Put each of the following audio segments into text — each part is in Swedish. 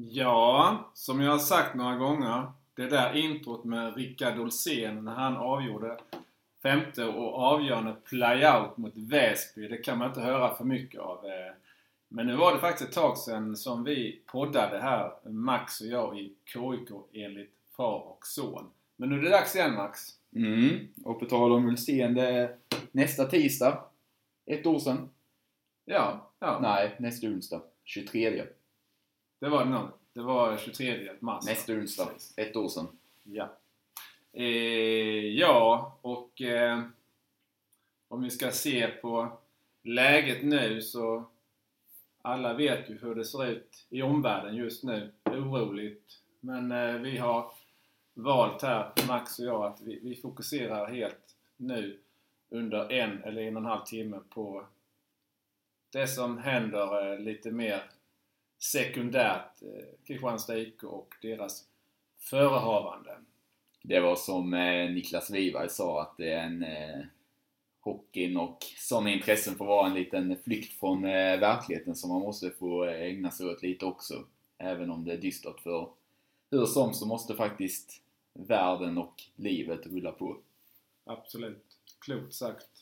Ja, som jag har sagt några gånger. Det där introt med Rickard Olsén när han avgjorde femte och avgörande playout mot Väsby. Det kan man inte höra för mycket av. Eh. Men nu var det faktiskt ett tag sedan som vi poddade här, Max och jag, i KIK enligt far och son. Men nu är det dags igen Max. Mm, och på tal om Ulsén, det är nästa tisdag. Ett år sedan. Ja, ja. Nej, nästa onsdag. 23. Det var det nog. Det var 23 mars. Nästa onsdag. Ett år sedan. Ja. Eh, ja, och eh, om vi ska se på läget nu så alla vet ju hur det ser ut i omvärlden just nu. Oroligt. Men eh, vi har valt här, Max och jag, att vi, vi fokuserar helt nu under en eller en och en halv timme på det som händer eh, lite mer sekundärt eh, Kristianstad IK och deras förehavanden. Det var som eh, Niklas Wiberg sa att det är en eh, hockeyn och sådana intressen får vara en liten flykt från eh, verkligheten som man måste få ägna sig åt lite också. Även om det är dystert för hur som så måste faktiskt världen och livet rulla på. Absolut. Klokt sagt.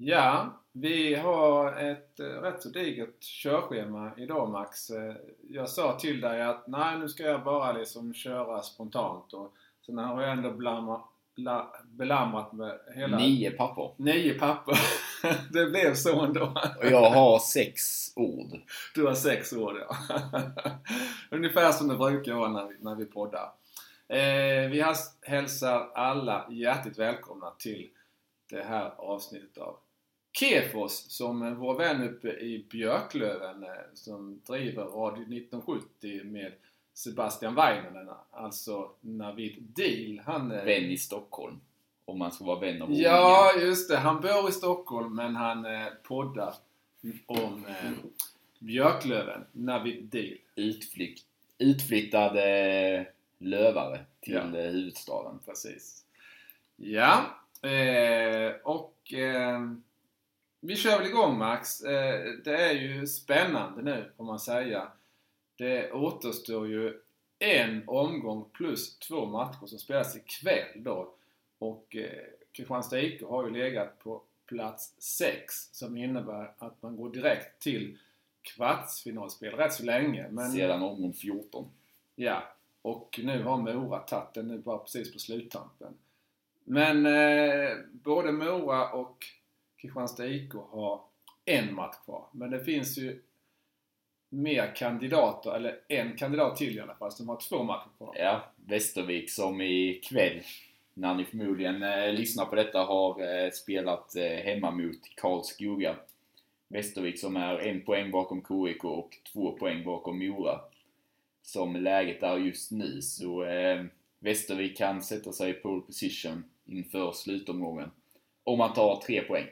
Ja, vi har ett eh, rätt så digert körschema idag Max. Eh, jag sa till dig att nej, nu ska jag bara liksom köra spontant och sen har jag ändå blamma, la, belamrat med hela... Nio papper. Nio papper. det blev så ändå. Och jag har sex ord. Du har sex ord, ja. Ungefär som det brukar vara när vi, när vi poddar. Eh, vi hälsar alla hjärtligt välkomna till det här avsnittet av Kefos som vår vän uppe i Björklöven eh, som driver Radio 1970 med Sebastian Väinänen, alltså Navid Deal. Han, vän i Stockholm. Om man ska vara vän av Ja, just det. Han bor i Stockholm men han eh, poddar om eh, Björklöven, Navid Deal. Utflykt, utflyttad eh, lövare till ja. Eh, huvudstaden. Precis. Ja, eh, och eh, vi kör väl igång Max. Eh, det är ju spännande nu får man säga. Det återstår ju en omgång plus två matcher som spelas ikväll då. Och eh, Kristianstad IK har ju legat på plats 6 som innebär att man går direkt till kvartsfinalspel rätt så länge. Men, Sedan omgång 14. Ja, och nu har Mora tagit den nu bara precis på sluttampen. Men eh, både Mora och Kristianstad IK har en match kvar. Men det finns ju mer kandidater, eller en kandidat till i alla fall, som har två matcher kvar. Ja, Västervik som ikväll, när ni förmodligen eh, lyssnar på detta, har eh, spelat eh, hemma mot Karlskoga. Västervik som är en poäng bakom KIK och två poäng bakom Mora. Som läget är just nu så eh, Västervik kan sätta sig i pole position inför slutomgången. Om man tar tre poäng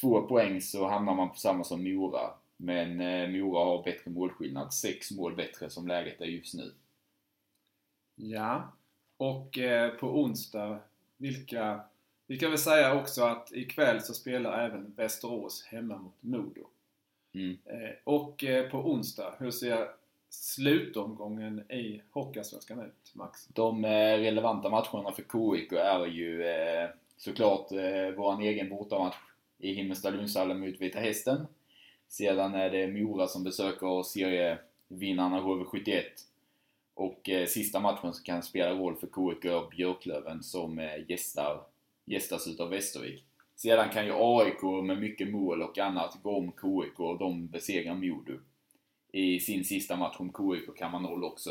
två poäng så hamnar man på samma som Mora. Men eh, Mora har bättre målskillnad. Sex mål bättre som läget är just nu. Ja, och eh, på onsdag, vilka... Vi kan väl säga också att ikväll så spelar även Västerås hemma mot Modo. Mm. Eh, och eh, på onsdag, hur ser slutomgången i Hockeyallsvenskan ut, Max? De eh, relevanta matcherna för KIK är ju eh, såklart eh, vår egen bortamatch i Himmelstalundshallen mot Vita Hästen. Sedan är det Mora som besöker serievinnarna HV71. Och eh, sista matchen som kan spela roll för KIK och Björklöven som eh, gästar, gästas utav Västervik. Sedan kan ju AIK med mycket mål och annat gå om KIK och de besegrar Modo. I sin sista match om KIK kan man noll också.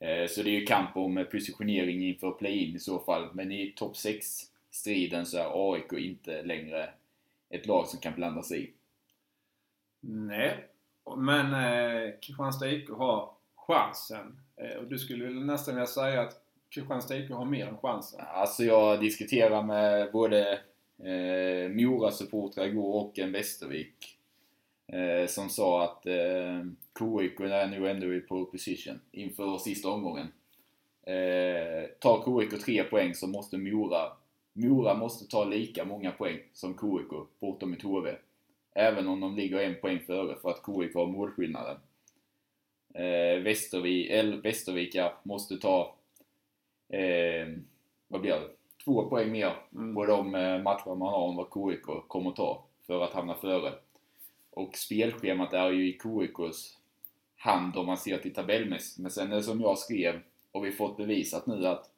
Eh, så det är ju kamp om positionering inför play-in i så fall. Men i topp 6 striden så är AIK inte längre ett lag som kan blanda sig i. Nej, men eh, Kristianstad IK har chansen. Eh, och du skulle nästan vilja säga att Kristianstad IK har mer än chansen? Alltså jag diskuterar med både eh, Mora-supportrar igår och en Västervik eh, som sa att eh, KIK är nu ändå i pole position inför sista omgången. Eh, tar KIK tre poäng så måste Mora Mora måste ta lika många poäng som KIK bortom mot HV. Även om de ligger en poäng före för att KIK har målskillnaden. Eh, Västervik, eller Västervika måste ta, eh, vad blir det? Två poäng mer Mm. på de eh, matcher man har än vad KIK kommer ta för att hamna före. Och spelschemat är ju i KIKs hand om man ser till tabellmässigt. Men sen är det som jag skrev, och vi fått bevisat nu att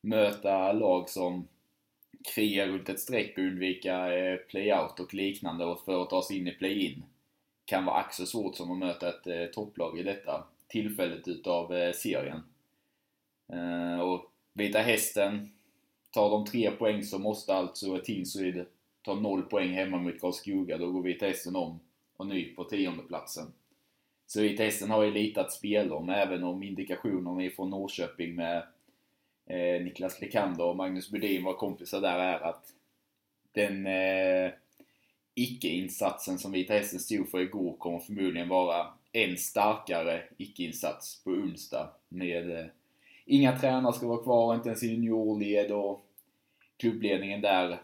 möta lag som kriga runt ett streck och undvika eh, playout och liknande och för att ta sig in i play-in kan vara ack så svårt som att möta ett eh, topplag i detta tillfället utav eh, serien. Och Vita Hästen, tar de tre poäng så måste alltså Tingsryd ta noll poäng hemma mot Karlskoga. Då går Vita Hästen om och ny på tiondeplatsen. Så Vita Hästen har ju lite att spela om, även om indikationerna ifrån Norrköping med eh, Niklas Lekander och Magnus Budin var kompisar där är att den eh, icke-insatsen som Vita Hästen stod för igår kommer förmodligen vara en starkare icke-insats på onsdag med eh, inga tränare ska vara kvar, inte ens i juniorled och klubbledningen där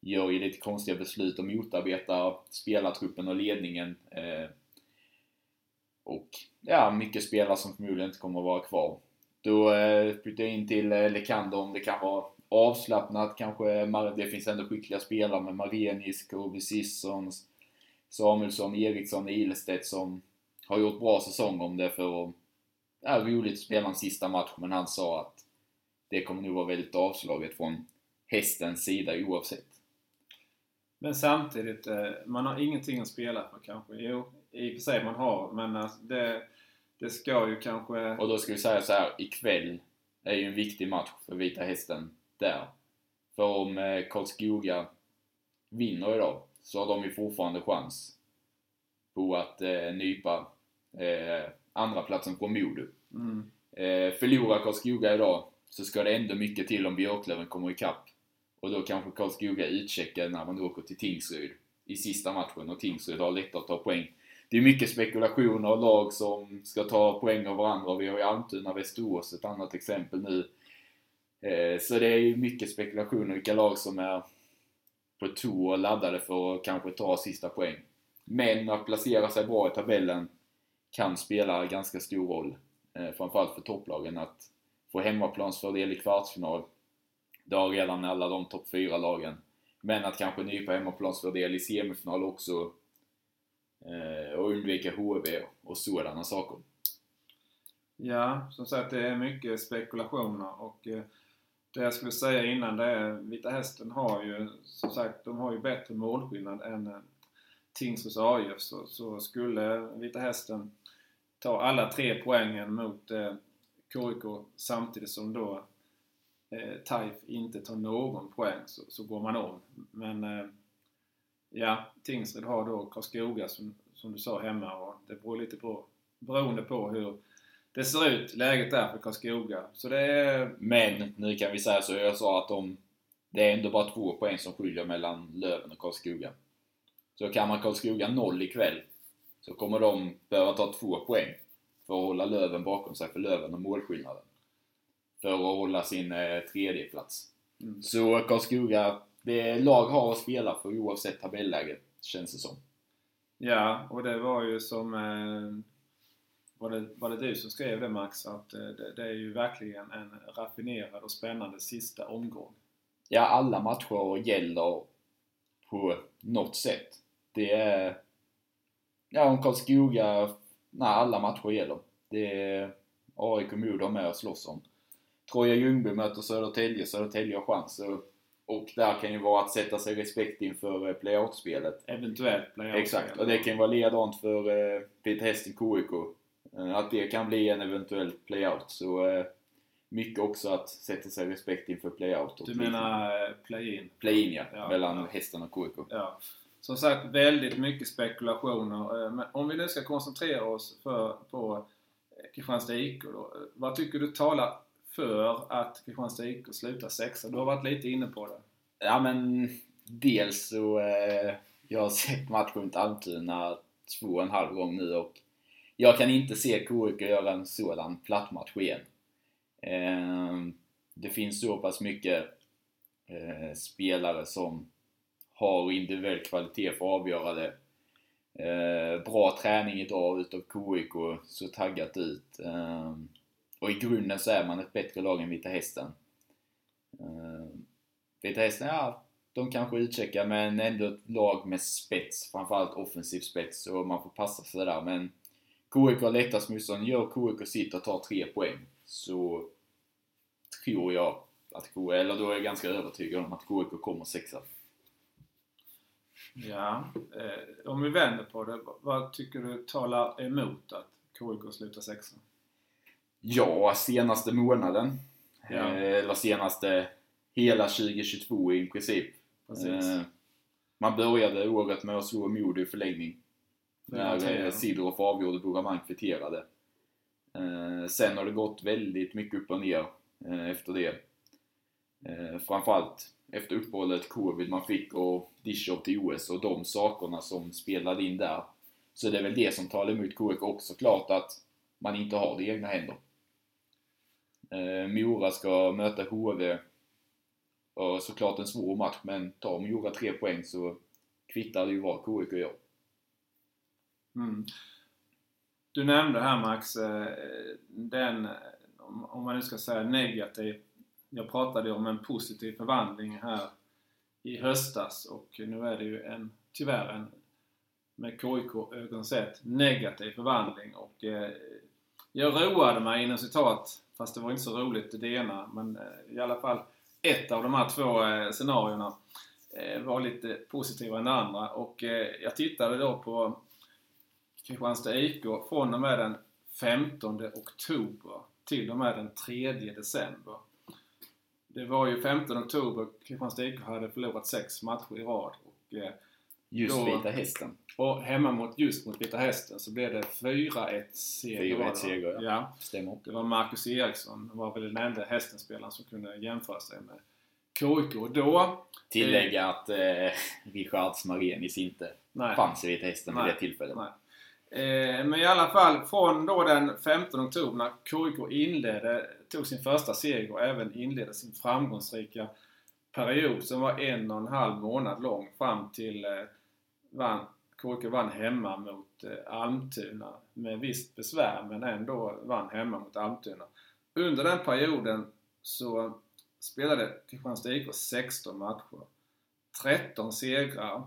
gör ju lite konstiga beslut och motarbetar spelartruppen och ledningen. Eh, och ja, mycket spelare som förmodligen inte kommer att vara kvar. Då eh, flyttar jag in till eh, Lekander om det kan vara avslappnat kanske. Eh, det finns ändå skickliga spelare med Marenius, Kobe Sisson, Samuelsson, Eriksson, Ilestedt som har gjort bra säsong om det för att det är roligt att spela en sista match men han sa att det kommer nog vara väldigt avslaget från hästens sida oavsett. Men samtidigt, man har ingenting att spela för kanske. Jo, i och för sig man har, men alltså det, det ska ju kanske... Och då ska vi säga så här, ikväll är ju en viktig match för Vita Hästen där. För om eh, Karlskoga vinner idag så har de ju fortfarande chans på att eh, nypa eh, andra platsen från Modo. Mm. Eh, förlorar Karlskoga idag så ska det ändå mycket till om Björklöven kommer ikapp. Och då kanske Karlskoga utcheckar när man åker till Tingsryd i sista matchen och Tingsryd har lättare att ta poäng. Det är mycket spekulationer och lag som ska ta poäng av varandra. Vi har ju Almtuna, Västerås, ett annat exempel nu. Eh, så det är ju mycket spekulationer vilka lag som är på tour och laddade för att kanske ta sista poäng. Men att placera sig bra i tabellen kan spela ganska stor roll. Eh, framförallt för topplagen att få hemmaplansfördel i kvartsfinal. Det har redan alla de topp 4-lagen. Men att kanske nypa hemmaplansfördel i semifinal också. Eh, och undvika HIV och sådana saker. Ja, som sagt det är mycket spekulationer och eh, det jag skulle säga innan det är Vita Hästen har ju som sagt de har ju bättre målskillnad än eh, Tingsryds AIF så, så skulle Vita Hästen ta alla tre poängen mot eh, KIK samtidigt som då eh, TAIF inte tar någon poäng så, så går man om. Men eh, ja, Tingsryd har då Karlskoga som, som du sa hemma och det beror lite på beroende på hur det ser ut, läget där för Karlskoga. Så det är... Men nu kan vi säga så, jag sa att de, det är ändå bara två poäng som skiljer mellan Löven och Karlskoga. Så kan man Karlskoga noll ikväll så kommer de behöva ta två poäng för att hålla Löven bakom sig, för Löven har målskillnaden. För att hålla sin eh, tredje plats. Mm. Så Karlskoga, det lag har att spela för oavsett tabelläge, känns det som. Ja, och det var ju som... Eh, var, det, var det du som skrev det Max? Att eh, det, det är ju verkligen en raffinerad och spännande sista omgång. Ja, alla matcher gäller på något sätt. Det är... Ja, om Karlskoga... Nej, alla matcher gäller. Det är AIK och Modo med och slåss om. Troja Ljungby möter Södertälje, Södertälje har chans. Och, och där kan ju vara att sätta sig i respekt inför eh, playout-spelet. Eventuellt playout Exakt, och det kan vara likadant för eh, Vita Hästen KIK. Eh, att det kan bli en eventuell playout. Så eh, mycket också att sätta sig i respekt inför playout. Du menar eh, play-in? Play-in ja, Ja, mellan ja. hästen och KIK. Ja. Som sagt, väldigt mycket spekulationer. Men om vi nu ska koncentrera oss för, på Kristianstad IK då. Vad tycker du talar för att Kristianstad IK slutar sexa? Du har varit lite inne på det. Ja men dels så, eh, jag har sett matchen mot Almtuna två och en halv gång nu och jag kan inte se KIK göra en sådan plattmatch igen. Eh, det finns så pass mycket eh, spelare som har individuell kvalitet för att avgöra det. Eh, bra träning idag utav KIK, så taggat ut. Ehm, och i grunden så är man ett bättre lag än Vita Hästen. Eh, Vita Hästen, ja, de kanske utcheckar men ändå ett lag med spets, framförallt offensiv spets, och man får passa sig där. Men KIK har lättast motstånd. Gör KIK sitt och tar tre poäng så tror jag att KIK, eller då är jag ganska övertygad om att KIK kommer sexa. Ja, eh, om vi vänder på det. Vad tycker du talar emot att KIK slutar sexa? Ja, senaste månaden. Ja. Eh, eller senaste hela 2022 i princip. Precis. Eh, man började året med att slå Modo i förlängning. När eh, Sidorov avgjorde, Buraman kvitterade. Sen har det gått väldigt mycket upp och ner efter det. Framförallt efter uppehållet, covid man fick och Dishov till OS och de sakerna som spelade in där. Så det är väl det som talar emot KIK också klart att man inte har det i egna händer. Eh, Mora ska möta HV. Och såklart en svår match, men tar Mora tre poäng så kvittar det ju vad KIK gör. Mm. Du nämnde här Max, eh, den, om man nu ska säga negativ. Jag pratade ju om en positiv förvandling här i höstas och nu är det ju en, tyvärr en, med KIK-ögon sett, negativ förvandling. Och eh, jag roade mig inom citat, fast det var inte så roligt det ena, men eh, i alla fall ett av de här två eh, scenarierna eh, var lite positivare än det andra. Och eh, jag tittade då på Kristianstad IK från och med den 15 oktober till och med den 3 december. Det var ju 15 oktober Kristianstad IK hade förlorat sex matcher i rad. Och, eh, Just Då- Vita Hästen. och hemma mot, just mot Vita Hästen så blev det 4-1 seger. 4-1 var det, va? seger, ja. ja. Stämmer. Det var Marcus Eriksson, var väl den enda hästenspelaren som kunde jämföra sig med KIK. Då... Tillägga att eh, Richard Smarenis inte Nej. fanns i Vita Hästen vid det tillfället. Eh, men i alla fall, från då den 15 oktober när KIK inledde, tog sin första seger och även inledde sin framgångsrika period som var en och en halv månad lång fram till eh, vann, KIK vann hemma mot eh, Almtuna med visst besvär men ändå vann hemma mot Almtuna. Under den perioden så spelade Kristianstad IK 16 matcher. 13 segrar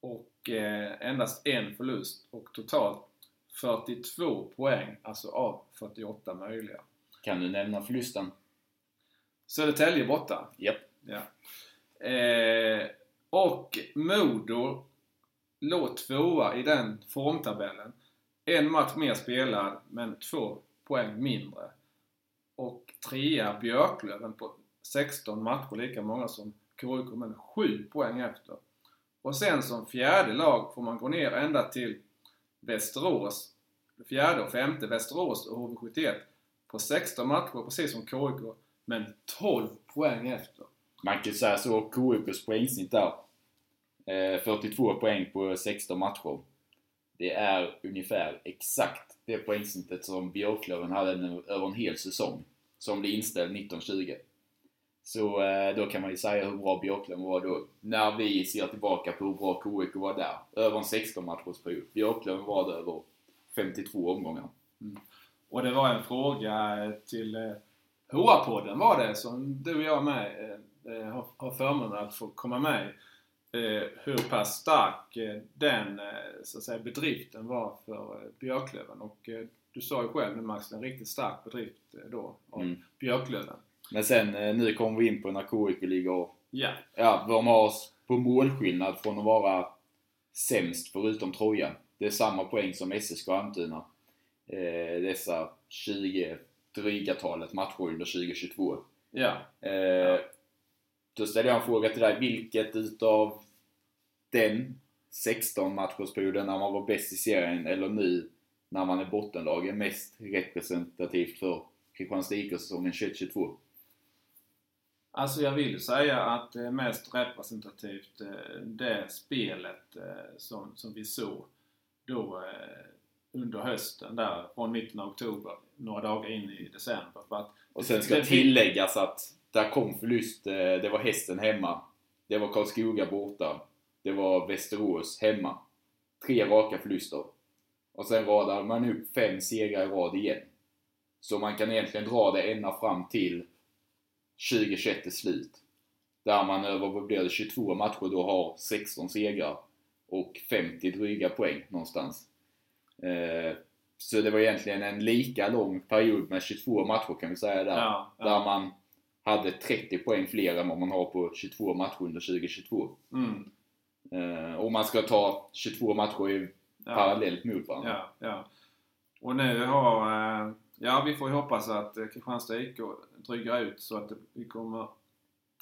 och eh, endast en förlust och totalt 42 poäng, alltså av 48 möjliga. Kan du nämna förlusten? Södertälje borta. Japp. Ja. Eh, och Modo låg tvåa i den formtabellen. En match mer spelad, men två poäng mindre. Och trea Björklöven på 16 matcher, lika många som KIK, men 7 poäng efter. Och sen som fjärde lag får man gå ner ända till Västerås, fjärde och femte, Västerås och HV71 på 16 matcher, precis som KIK, men 12 poäng efter. Man kan ju säga så, KIKs poängsnitt där. Eh, 42 poäng på 16 matcher. Det är ungefär exakt det poängsnittet som Björklöven hade över en hel säsong. Som blev inställd 1920. Så eh, då kan man ju säga hur bra Björklöven var då. När vi ser tillbaka på hur bra KIK var där. Över en 16 matchers period. Björklöven var det över 52 omgångar. Mm. Och det var en fråga till eh, HA-podden var det, som du och jag med har, förmånen att få komma med i hur pass stark eh, den eh, så att säga, bedriften var för eh, Björklöven. Och eh, du sa ju själv nu Max, en riktigt stark bedrift eh, då av Mm. Björklöven. Men sen, eh, nu kommer vi in på när KIK ligger Ja, Ja, de har oss på målskillnad från att vara sämst förutom Troja. Det är samma poäng som SSK och Almtuna. Eh, dessa 20, dryga talet matcher under 2022. ja. Eh, då ställer jag en fråga till dig. Vilket utav den 16 matchersperioden när man var bäst i serien eller nu när man är bottenlag är mest representativt för Kristianstad IK-säsongen 2022? Alltså jag vill säga att det är mest representativt eh, det spelet eh, som, som vi såg då eh, under hösten där från mitten av oktober, några dagar in i december. För att Och sen ska det- tilläggas att där kom förlust. eh, Det var hästen hemma. Det var Karlskoga borta. Det var Västerås hemma. tre raka förluster. Och sen radar man upp fem segrar i rad igen. Så man kan egentligen dra det ända fram till 2021 är slut. Där man över, vad blir det, 22 matcher då har 16 segrar och 50 dryga poäng någonstans. Eh, så det var egentligen en lika lång period med 22 matcher kan vi säga där. Ja, ja. Där man hade 30 poäng fler än vad man har på 22 matcher under 2022. Mm. Eh, och man ska ta 22 matcher Ja. parallellt mot varandra. Ja, ja. Och nu har... eh, Ja, vi får ju hoppas att eh, Kristianstad IK drygar ut så att vi kommer...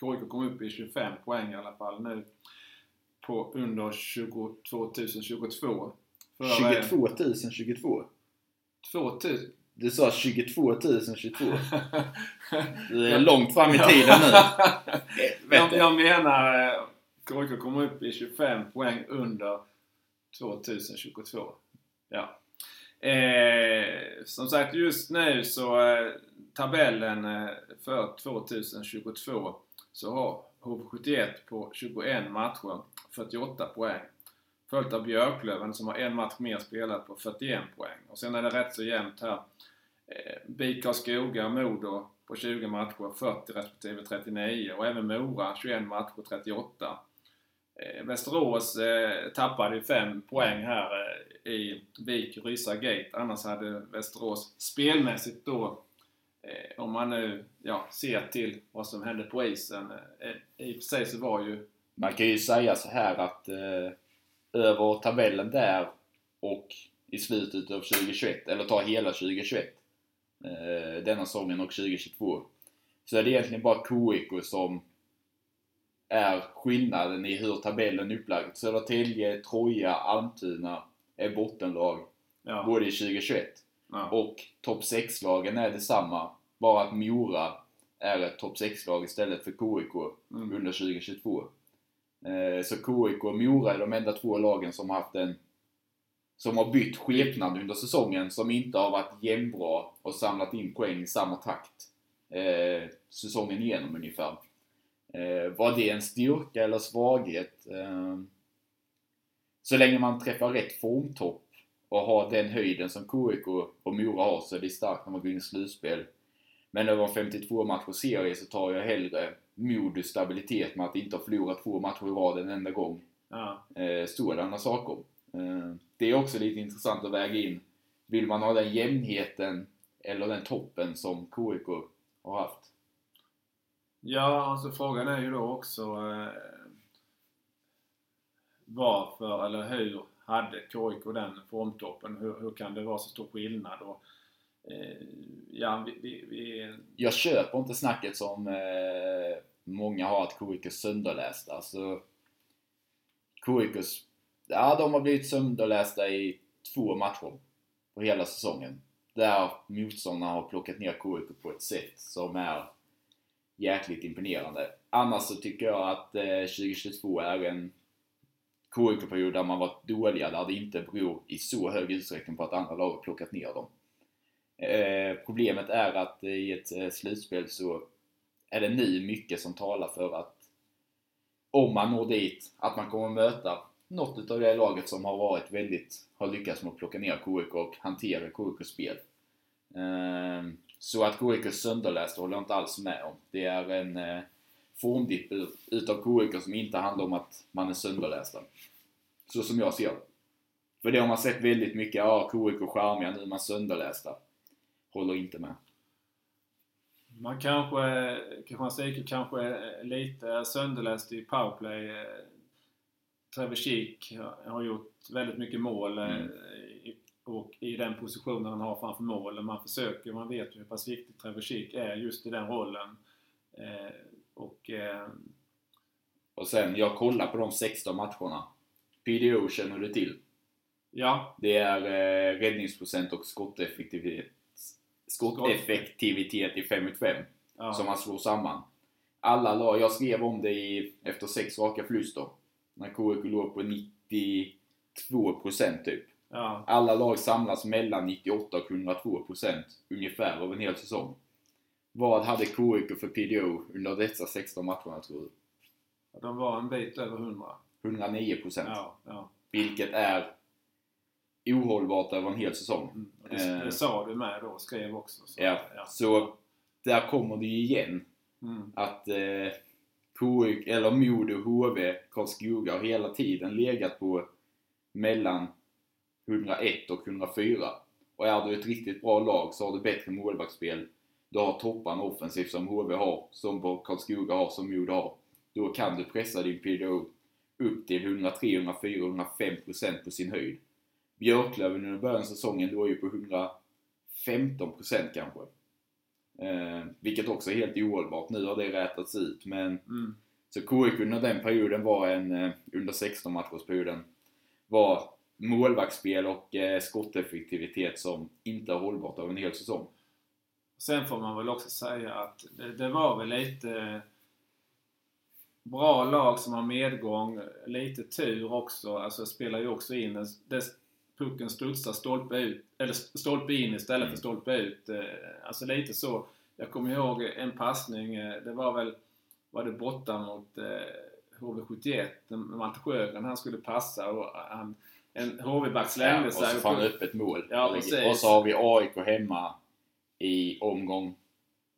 KIK kommer upp i 25 poäng i alla fall nu. På under 22 022. Förra- 22 022. 2000. Du sa 22 022. Du är långt fram i tiden nu. jag, jag menar eh, KIK kommer upp i 25 poäng under 2022. Ja. Eh, som sagt just nu så eh, tabellen eh, för 2022 så har HV71 på 21 matcher 48 poäng. Följt av Björklöven som har en match mer spelat på 41 poäng. Och sen är det rätt så jämnt här. Eh, BIK Karlskoga och Modo på 20 matcher 40 respektive 39 och även Mora 21 matcher 38. Eh, Västerås eh, tappade 5 poäng här eh, i Vik Ryssa Gate. Annars hade Västerås spelmässigt då, eh, om man nu ja, ser till vad som hände på isen. Eh, I och för sig så var ju Man kan ju säga så här att eh, över tabellen där och i slutet av 2021, eller ta hela 2021, eh, denna säsongen och 2022, så är det egentligen bara KIK som är skillnaden i hur tabellen är upplagd. Södertälje, Troja, Almtuna är bottenlag ja, både i 2021 ja, och topp 6-lagen är detsamma. Bara att Mora är ett topp 6-lag istället för KIK mm, under 2022. Eh, så KIK och Mora är de enda två lagen som har haft en som har bytt skepnad under säsongen, som inte har varit jämnbra och samlat in poäng i samma takt eh, säsongen igenom ungefär. Eh, var det en styrka eller svaghet? Eh, så länge man träffar rätt formtopp och har den höjden som KIK och Mora har så är det starkt när man går in i slutspel. Men över en 52 matcher serie så tar jag hellre mod och stabilitet med att inte ha förlorat två matcher i rad en enda gång. ja, Eh, sådana saker. Eh, det är också lite intressant att väga in. Vill man ha den jämnheten eller den toppen som KIK har haft? Ja, alltså frågan är ju då också eh, varför eller hur hade KIK den formtoppen? Hur, hur kan det vara så stor skillnad? Och, Eh, ja, vi, vi, vi, Jag köper inte snacket som eh, många har att KIK är sönderlästa. Alltså, KIKs, ja de har blivit sönderlästa i två matcher på hela säsongen. Där motståndarna har plockat ner KIK på ett sätt som är jäkligt imponerande. Annars så tycker jag att eh, 2022 är en KIK-period där man varit dåliga, där det inte beror i så hög utsträckning på att andra lag har plockat ner dem. Eh, problemet är att i ett eh, slutspel så är det nu mycket som talar för att om man når dit, att man kommer möta något utav det laget som har varit väldigt, har lyckats med att plocka ner KIK och hantera KIKs spel. Eh, så att KIK är sönderläst håller jag inte alls med om. Det är en formdipp utav KIK som inte handlar om att man är sönderlästa. Så som jag ser det. För det har man sett väldigt mycket, ja KIK charmiga, nu är man sönderlästa. Håller inte med. man kanske, Kristianstad IK kanske är lite sönderläst i powerplay. Trevor Schick har- gjort väldigt mycket mål eh, Mm. i- och i den positionen han har framför mål. Man försöker, man vet ju hur pass viktig Trevor Schick är just i den rollen. Eh, och eh, Och sen, jag kollar på de 16 matcherna. PDO känner du till. ja, Det är eh, räddningsprocent och skotteffektivitet, skotteffektivitet i 5 mot 5 ja, som man slår samman. Alla lag, jag skrev om det i, efter sex raka förluster. När KIK låg på 92% typ. ja, Alla lag samlas mellan 98 och 102% ungefär över en hel säsong. Vad hade KIK för PDO under dessa 16 matcherna tror du? de var en bit över 100. 109%. Ja, ja, Vilket är ohållbart över en hel säsong. Mm. Det, Eh. det sa du med då, skrev också. Så, Ja, så där kommer det ju igen Mm. att eh, KIK, eller Modo, HV, Karlskoga har hela tiden legat på mellan 101 och 104. Och är du ett riktigt bra lag så har du bättre målvaktsspel. Du har topparna offensivt som HV har, som Karlskoga har, som Modo har. Då kan du pressa din PDO upp till 103, 104, 105% på sin höjd. Björklöven under början av säsongen låg ju på 115% kanske. Eh, vilket också är helt ohållbart. Nu har det rätats ut men Mm. så KIK under den perioden var en, eh, under 16 matchersperioden, var målvaktsspel och eh, skotteffektivitet som inte är hållbart över en hel säsong. Sen får man väl också säga att det, det var väl lite bra lag som har medgång, lite tur också. Alltså spelar ju också in. Dess, pucken studsar stolpe ut, eller stolpe in istället för Mm. stolpe ut. Eh, Alltså lite så. Jag kommer ihåg en passning, eh, det var väl, var det borta mot eh, HV71, när Malte Sjögren, han skulle passa och han, en HV-back Ja, slängde och sig. så får han öppet mål. Ja, och, precis. och så har vi AIK hemma i omgång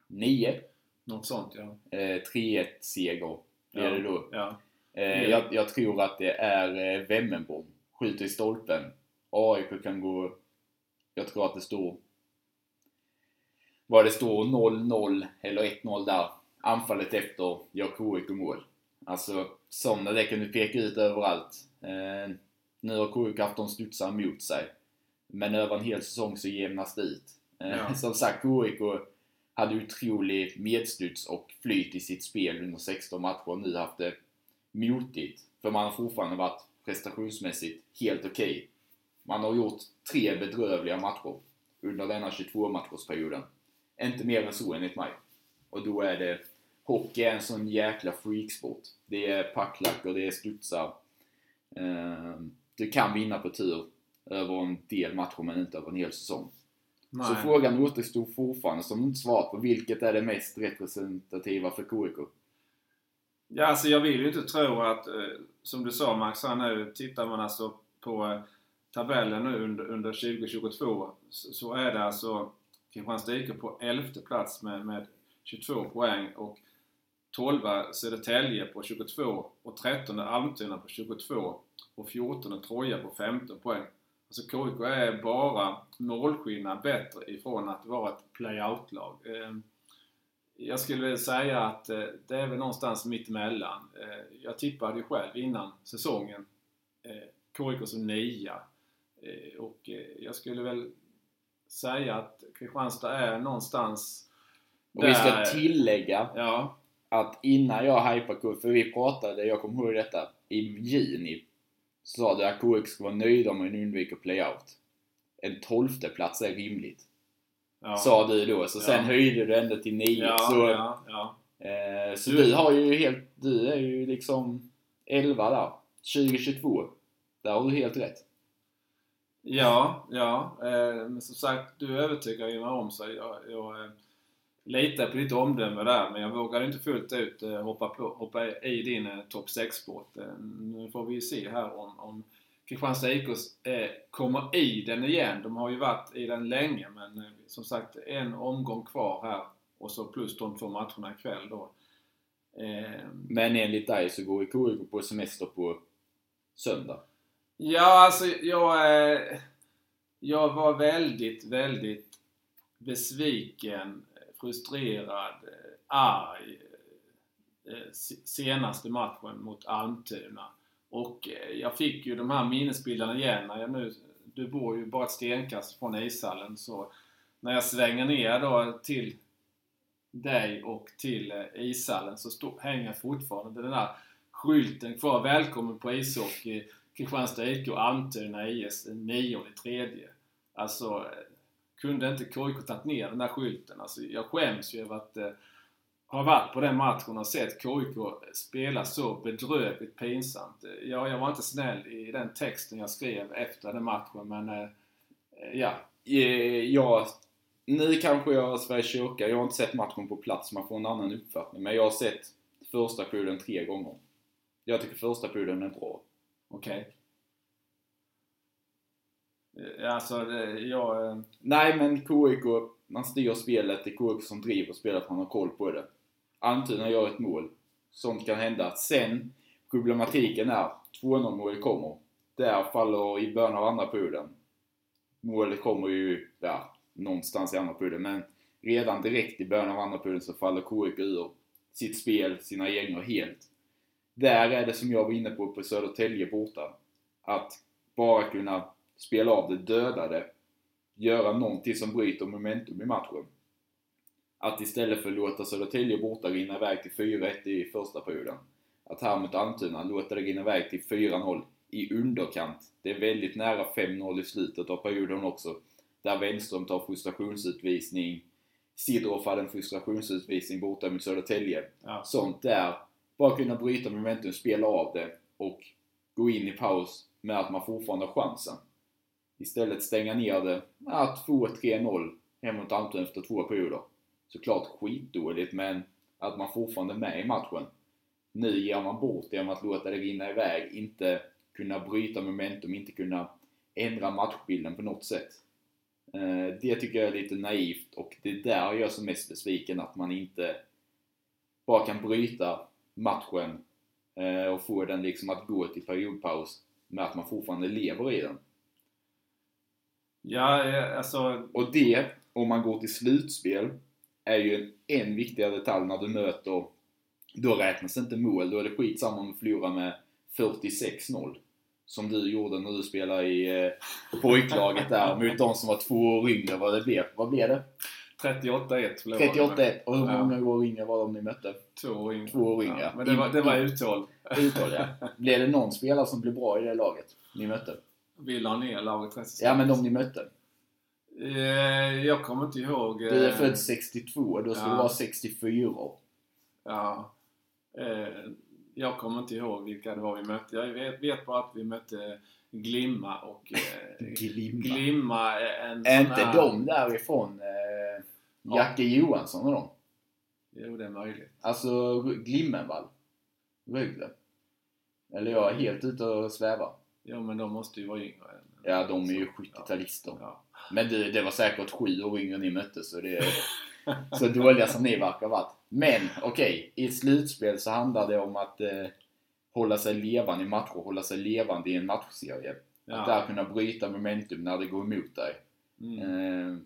9. Något sånt ja. Eh, 3-1 seger blir det då. Ja. Eh, jag, jag tror att det är eh, Wemmenbom. Skjuter i stolpen. AIK kan gå... Jag tror att det står... Vad det står 0-0 eller 1-0 där. Anfallet efter gör KIK mål. Alltså sådana det kan du peka ut överallt. Eh, nu har KIK haft de studsar mot sig. Men över en hel säsong så jämnas det ut. Eh, Ja. Som sagt, KIK hade otrolig medstuds och flyt i sitt spel under 16 matcher och nu haft det motigt. För man har fortfarande varit prestationsmässigt helt okej. Man har gjort tre bedrövliga matcher under denna 22-matchersperioden. Inte mer än så enligt mig. Och då är det... Hockey är en sån jäkla freaksport. Det är packlackor, det är studsar. Ehm, Du kan vinna på tur över en del matcher men inte över en hel säsong. Nej. Så frågan återstod fortfarande som inte svarat på. Vilket är det mest representativa för KIK? Ja, alltså jag vill ju inte tro att, eh, som du sa Max, här nu tittar man alltså på eh, tabellen nu under, under 2022 så, så är det alltså Kristianstad IK på 11 plats med, med 22 poäng och 12 Södertälje på 22 och 13 Almtuna på 22 och 14 Troja på 15 poäng. Alltså KIK är bara målskillnad bättre ifrån att vara ett playout-lag. Ehm, jag skulle vilja säga att eh, det är väl någonstans mittemellan. Eh, jag tippade ju själv innan säsongen eh, KIK som nia. Eh, och eh, jag skulle väl säga att Kristianstad är någonstans Och vi ska tillägga Ja, att innan jag hypade KIK, för vi pratade, jag kommer ihåg detta, i juni. Så sa du att KIK ska vara nöjda om man undviker playout. En tolfte plats är rimligt. ja. Sa du då. Så sen Ja. höjde du ändå till nio. ja, så eh, så Du- du har ju helt, du är ju liksom 11 där. 2022. Där har du helt rätt. Ja, ja. Eh, men som sagt, du övertygar ju mig om så jag, jag eh, litar på ditt omdöme där men jag vågar inte fullt ut eh, hoppa, på, hoppa i din eh, topp 6-sport. Eh, nu får vi ju se här om, om Kristianstad IK eh, kommer i den igen. De har ju varit i den länge men eh, som sagt en omgång kvar här och så plus de två matcherna ikväll då. Eh, Men enligt dig så går ju KIK på semester på söndag. Ja, alltså jag, eh, jag var väldigt, väldigt besviken, frustrerad, eh, arg eh, eh senaste matchen mot Almtuna. Och eh, jag fick ju de här minnesbilderna igen när jag nu, du bor ju bara ett stenkast från ishallen så när jag svänger ner då till dig och till eh, ishallen så stå, hänger fortfarande den där skylten kvar. Välkommen på ishockey Kristianstad IK och Almtuna IS den nionde tredje. Alltså, kunde inte KIK tagit ner den där skylten? Alltså, jag skäms ju över att eh, ha varit på den matchen och sett KIK spela så bedrövligt pinsamt. Ja, jag var inte snäll i den texten jag skrev efter den matchen, men eh, ja. Eh, ja. Nu kanske jag är Sveriges kyrka, jag har inte sett matchen på plats, man får en annan uppfattning. Men jag har sett första perioden tre gånger. Jag tycker första perioden är bra. Okej. Okay. Alltså, jag... Eh, Nej, men KIK, man styr spelet. Det är KIK som driver spelet, man har koll på det. Almtuna gör ett mål. Sånt kan hända. Sen, problematiken är 2-0 målet kommer. Där faller i början av andra perioden. Målet kommer ju, ja, någonstans i andra perioden. Men redan direkt i början av andra perioden så faller KIK ur sitt spel, sina egna helt. Där är det som jag var inne på på Södertälje borta. Att bara kunna spela av det, döda det, göra någonting som bryter momentum i matchen. Att istället för att låta Södertälje borta rinna iväg till 4-1 i första perioden. Att här mot Almtuna låta det rinna iväg till 4-0 i underkant. Det är väldigt nära 5-0 i slutet av perioden också. Där Wenström tar frustrationsutvisning. Sidorov hade en frustrationsutvisning borta mot Södertälje. Ja. Sånt där. Bara kunna bryta momentum, spela av det och gå in i paus med att man fortfarande har chansen. Istället stänga ner det. Ja, 2-3-0 hemma mot Almtuna efter två perioder. Såklart skitdåligt, men att man fortfarande är med i matchen. Nu ger man bort det genom att låta det rinna iväg, inte kunna bryta momentum, inte kunna ändra matchbilden på något sätt. Eh, det tycker jag är lite naivt och det är där jag är som mest besviken, att man inte bara kan bryta matchen eh, och få den liksom att gå till periodpaus med att man fortfarande lever i den. Ja, eh, alltså... Och det, om man går till slutspel, är ju en viktigare detalj när du möter... Då räknas inte mål, då är det skitsamma om du förlorar med 46-0. Som du gjorde när du spelade i eh, pojklaget där mot de som var två år yngre. Vad det blev? Vad blev det? 38-1 förlorade vi. 38-1. Och hur Ja. många år yngre var de ni mötte? Två år. Två. Ja, men det var, det var uthåll. Uthåll, ja. Blev det någon spelare som blev bra i det laget ni mötte? Vi la ner laget rätt Ja, men de ni mötte. Eh, Jag kommer inte ihåg. Du är eh, född 62, då ska ja. du vara 64 år. Ja. Eh, Jag kommer inte ihåg vilka det var vi mötte. Jag vet, vet bara att vi mötte Glimma och... Glimma. Glimma en Är inte här- de därifrån Jacke Johansson och de? Jo, det är möjligt. Alltså Glimmenvall? Rögle? Eller jag är helt ute och svävar. Jo, men de måste ju vara yngre. än- Ja, de är ju 70-talister. Ja. Men det, det var säkert sju år yngre ni möttes, så det är så dåliga som ni verkar varit. Men okej, i ett slutspel så handlar det om att eh, hålla sig levande i matcher, hålla sig levande i en matchserie. Att Ja. där kunna bryta momentum när det går emot dig. Mm. Eh,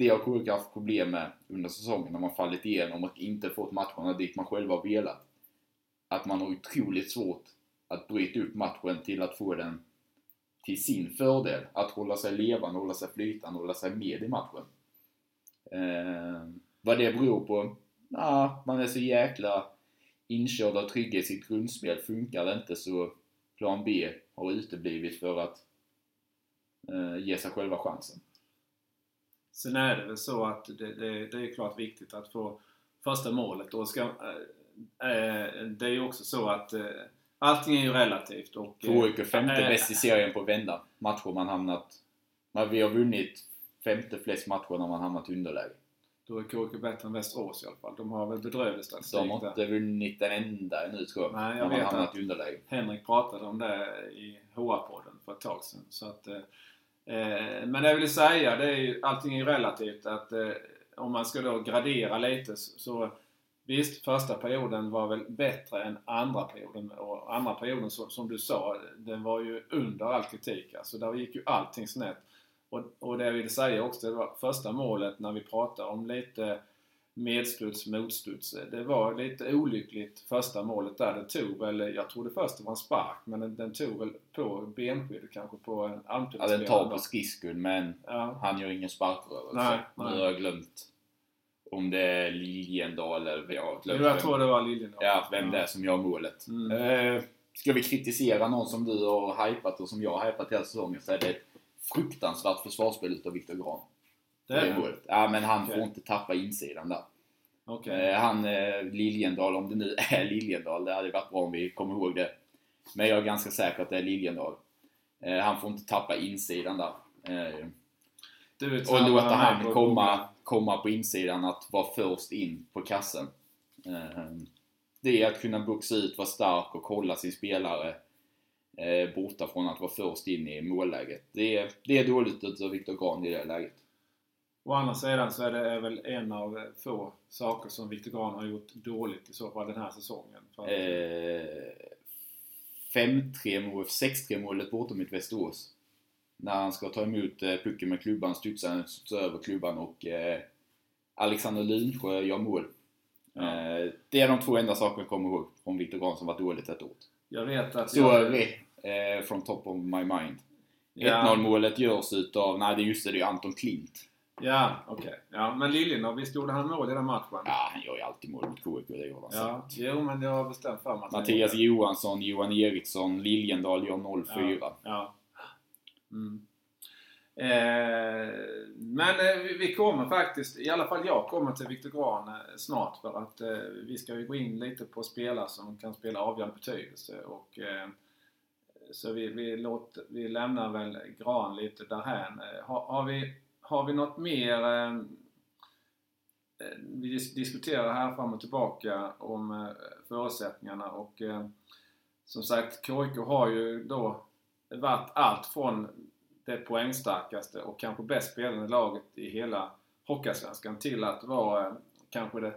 det har KIK haft problem med under säsongen när man fallit igenom och inte fått matcherna dit man själva har velat. Att man har otroligt svårt att bryta upp matchen till att få den till sin fördel. Att hålla sig levande, hålla sig flytande, hålla sig med i matchen. Eh, vad det beror på? Ja, man är så jäkla inkörd och trygg i sitt grundspel. Funkar det inte så plan B har uteblivit för att eh, ge sig själva chansen. Sen är det väl så att det, det, det är klart viktigt att få första målet. Och ska, eh, det är ju också så att eh, allting är ju relativt. Och, KIK är femte bäst i serien på vända matcher man hamnat... Men vi har vunnit femte flest matcher när man hamnat i underläge. Då är KIK bättre än Västerås i alla fall. De har väl bedrövlig statistik De har där. inte vunnit en enda ännu tror jag. Nej, jag när man vet hamnat i underläge. Henrik pratade om det i HR-podden för ett tag sedan. Så att, eh, men det jag vill säga, det är ju, allting är ju relativt. Att, eh, om man ska då gradera lite så, Visst, första perioden var väl bättre än andra perioden. Och andra perioden, så, som du sa, den var ju under all kritik. Alltså där gick ju allting snett. Och, och det jag ville säga också, det var första målet när vi pratar om lite medstuds, motstuds. Det var lite olyckligt första målet där. Det tog väl, jag trodde först det var en spark, men den, den tog väl på benskyddet kanske på Ja, den tar på skridskon men Ja, han gör ingen sparkrörelse. Nu har jag glömt om det är Liljendal eller har glömt jag tror det var Liljendahl. Ja, vem det är som gör målet. Mm. Eh, ska vi kritisera någon som du har hypat och som jag har hypat hela säsongen så är det ett fruktansvärt försvarsspel utav Viktor Grahn. Det är Det. Ja, men han Okej. får inte tappa insidan där. Okej. Eh, han eh, Liljendal, om det nu är Liljendal, det hade varit bra om vi kommer ihåg det. Men jag är ganska säker att det är Liljendal. Eh, han får inte tappa insidan där. Du är och låta han komma, komma på insidan, att vara först in på kassen. Det är att kunna boxa ut, vara stark och hålla sin spelare borta från att vara först in i målläget. Det är, det är dåligt utav Viktor Grahn i det läget. Å andra sidan så är det väl en av få saker som Viktor Grahn har gjort dåligt i så fall den här säsongen. För att, Eh, 5-3 mål, 6-3 målet bortom mot Västerås. När han ska ta emot eh, pucken med klubban, studsar han över klubban och eh, Alexander Lunsjö gör mål. Ja. Eh, det är de två enda sakerna jag kommer ihåg från Viktor Grahn som var dåligt ett år. jag vet att... Så jag, eh, from top of my mind. Ja. 1-0 målet görs utav, nej det just det, det är Anton Klint. Ja, okej. Ja, men Liljenov, visst gjorde han mål i den matchen? Ja, han gör ju alltid mål mot KIK, det gör han Ja, jo men jag har bestämt för mig att han Mattias gjorde Johansson, Johan Eriksson, Liljendal gör 0-4. det. Ja. Mm. Eh, men eh, vi- kommer faktiskt, i alla fall jag kommer till Viktor Grahn eh, snart för att eh, vi ska ju gå in lite på spelare som kan spela avgörande betydelse och eh, så vi, vi, låter, vi lämnar väl Gran lite därhän. Har, har, vi, har vi något mer eh, eh, vi dis- diskuterar här fram och tillbaka om eh, förutsättningarna och som sagt KIK har ju då varit allt från det poängstarkaste och kanske bäst spelande laget i hela Hockeyallsvenskan till att vara kanske det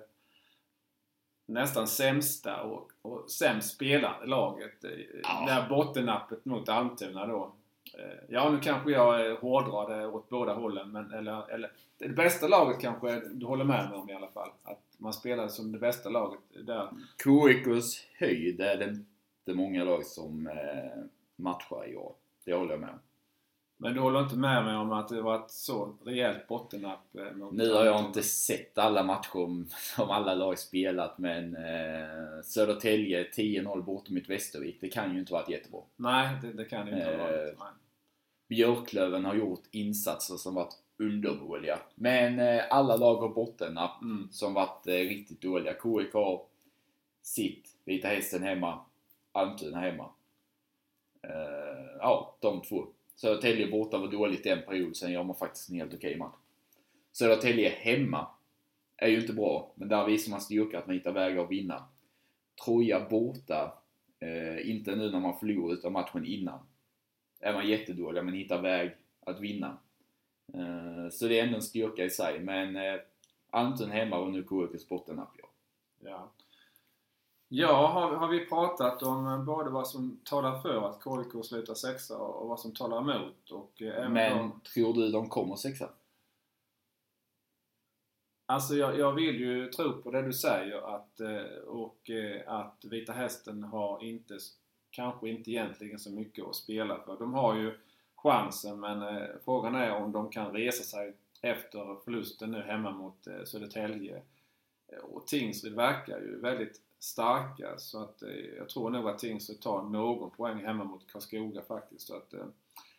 nästan sämsta och, och sämst spelande laget. Ja. Det här bottennappet mot Almtuna då. Eh, ja, nu kanske jag hårdrar det åt båda hållen, men eller, eller det bästa laget kanske du håller med mig om i alla fall. Att man spelade som det bästa laget där. KIKs höjd är det inte många lag som eh, matchar i år. Det håller jag med om. Men du håller inte med mig om att det var ett så rejält bottennapp eh, Nu har jag inte sett alla matcher som alla lag spelat men eh, Södertälje 10-0 borta mot Västervik. Det kan ju inte varit jättebra. Nej, det, det kan det ju inte ha varit. Eh, Nej. Björklöven har gjort insatser som varit undermåliga. Men eh, alla lag har bottennapp Mm. som varit eh, riktigt dåliga. KIK sitt, Vita Hästen hemma, Almtuna hemma. Eh, ja, de två. Södertälje borta var dåligt en period, sen gör man faktiskt en helt okej match. Södertälje hemma är ju inte bra, men där visar man styrka att man hittar vägar att vinna. Troja borta, eh, inte nu när man förlorar utan matchen innan. Är man jättedåliga men hittar väg att vinna. Eh, så det är ändå en styrka i sig, men eh, Anton hemma och nu KIKs bottennapp ja. Ja, ja har, har vi pratat om eh, både vad som talar för att KIK slutar sexa och vad som talar emot? Och, eh, Men då- tror du de kommer sexa? Alltså jag, jag vill ju tro på det du säger att, eh, och att Vita Hästen har inte, kanske inte egentligen så mycket att spela för. De har ju chansen men frågan är om de kan resa sig efter förlusten nu hemma mot Södertälje. Och Tingsryd verkar ju väldigt starka så att eh, jag tror nog att Tingsryd tar någon poäng hemma mot Karlskoga faktiskt. Så att, eh,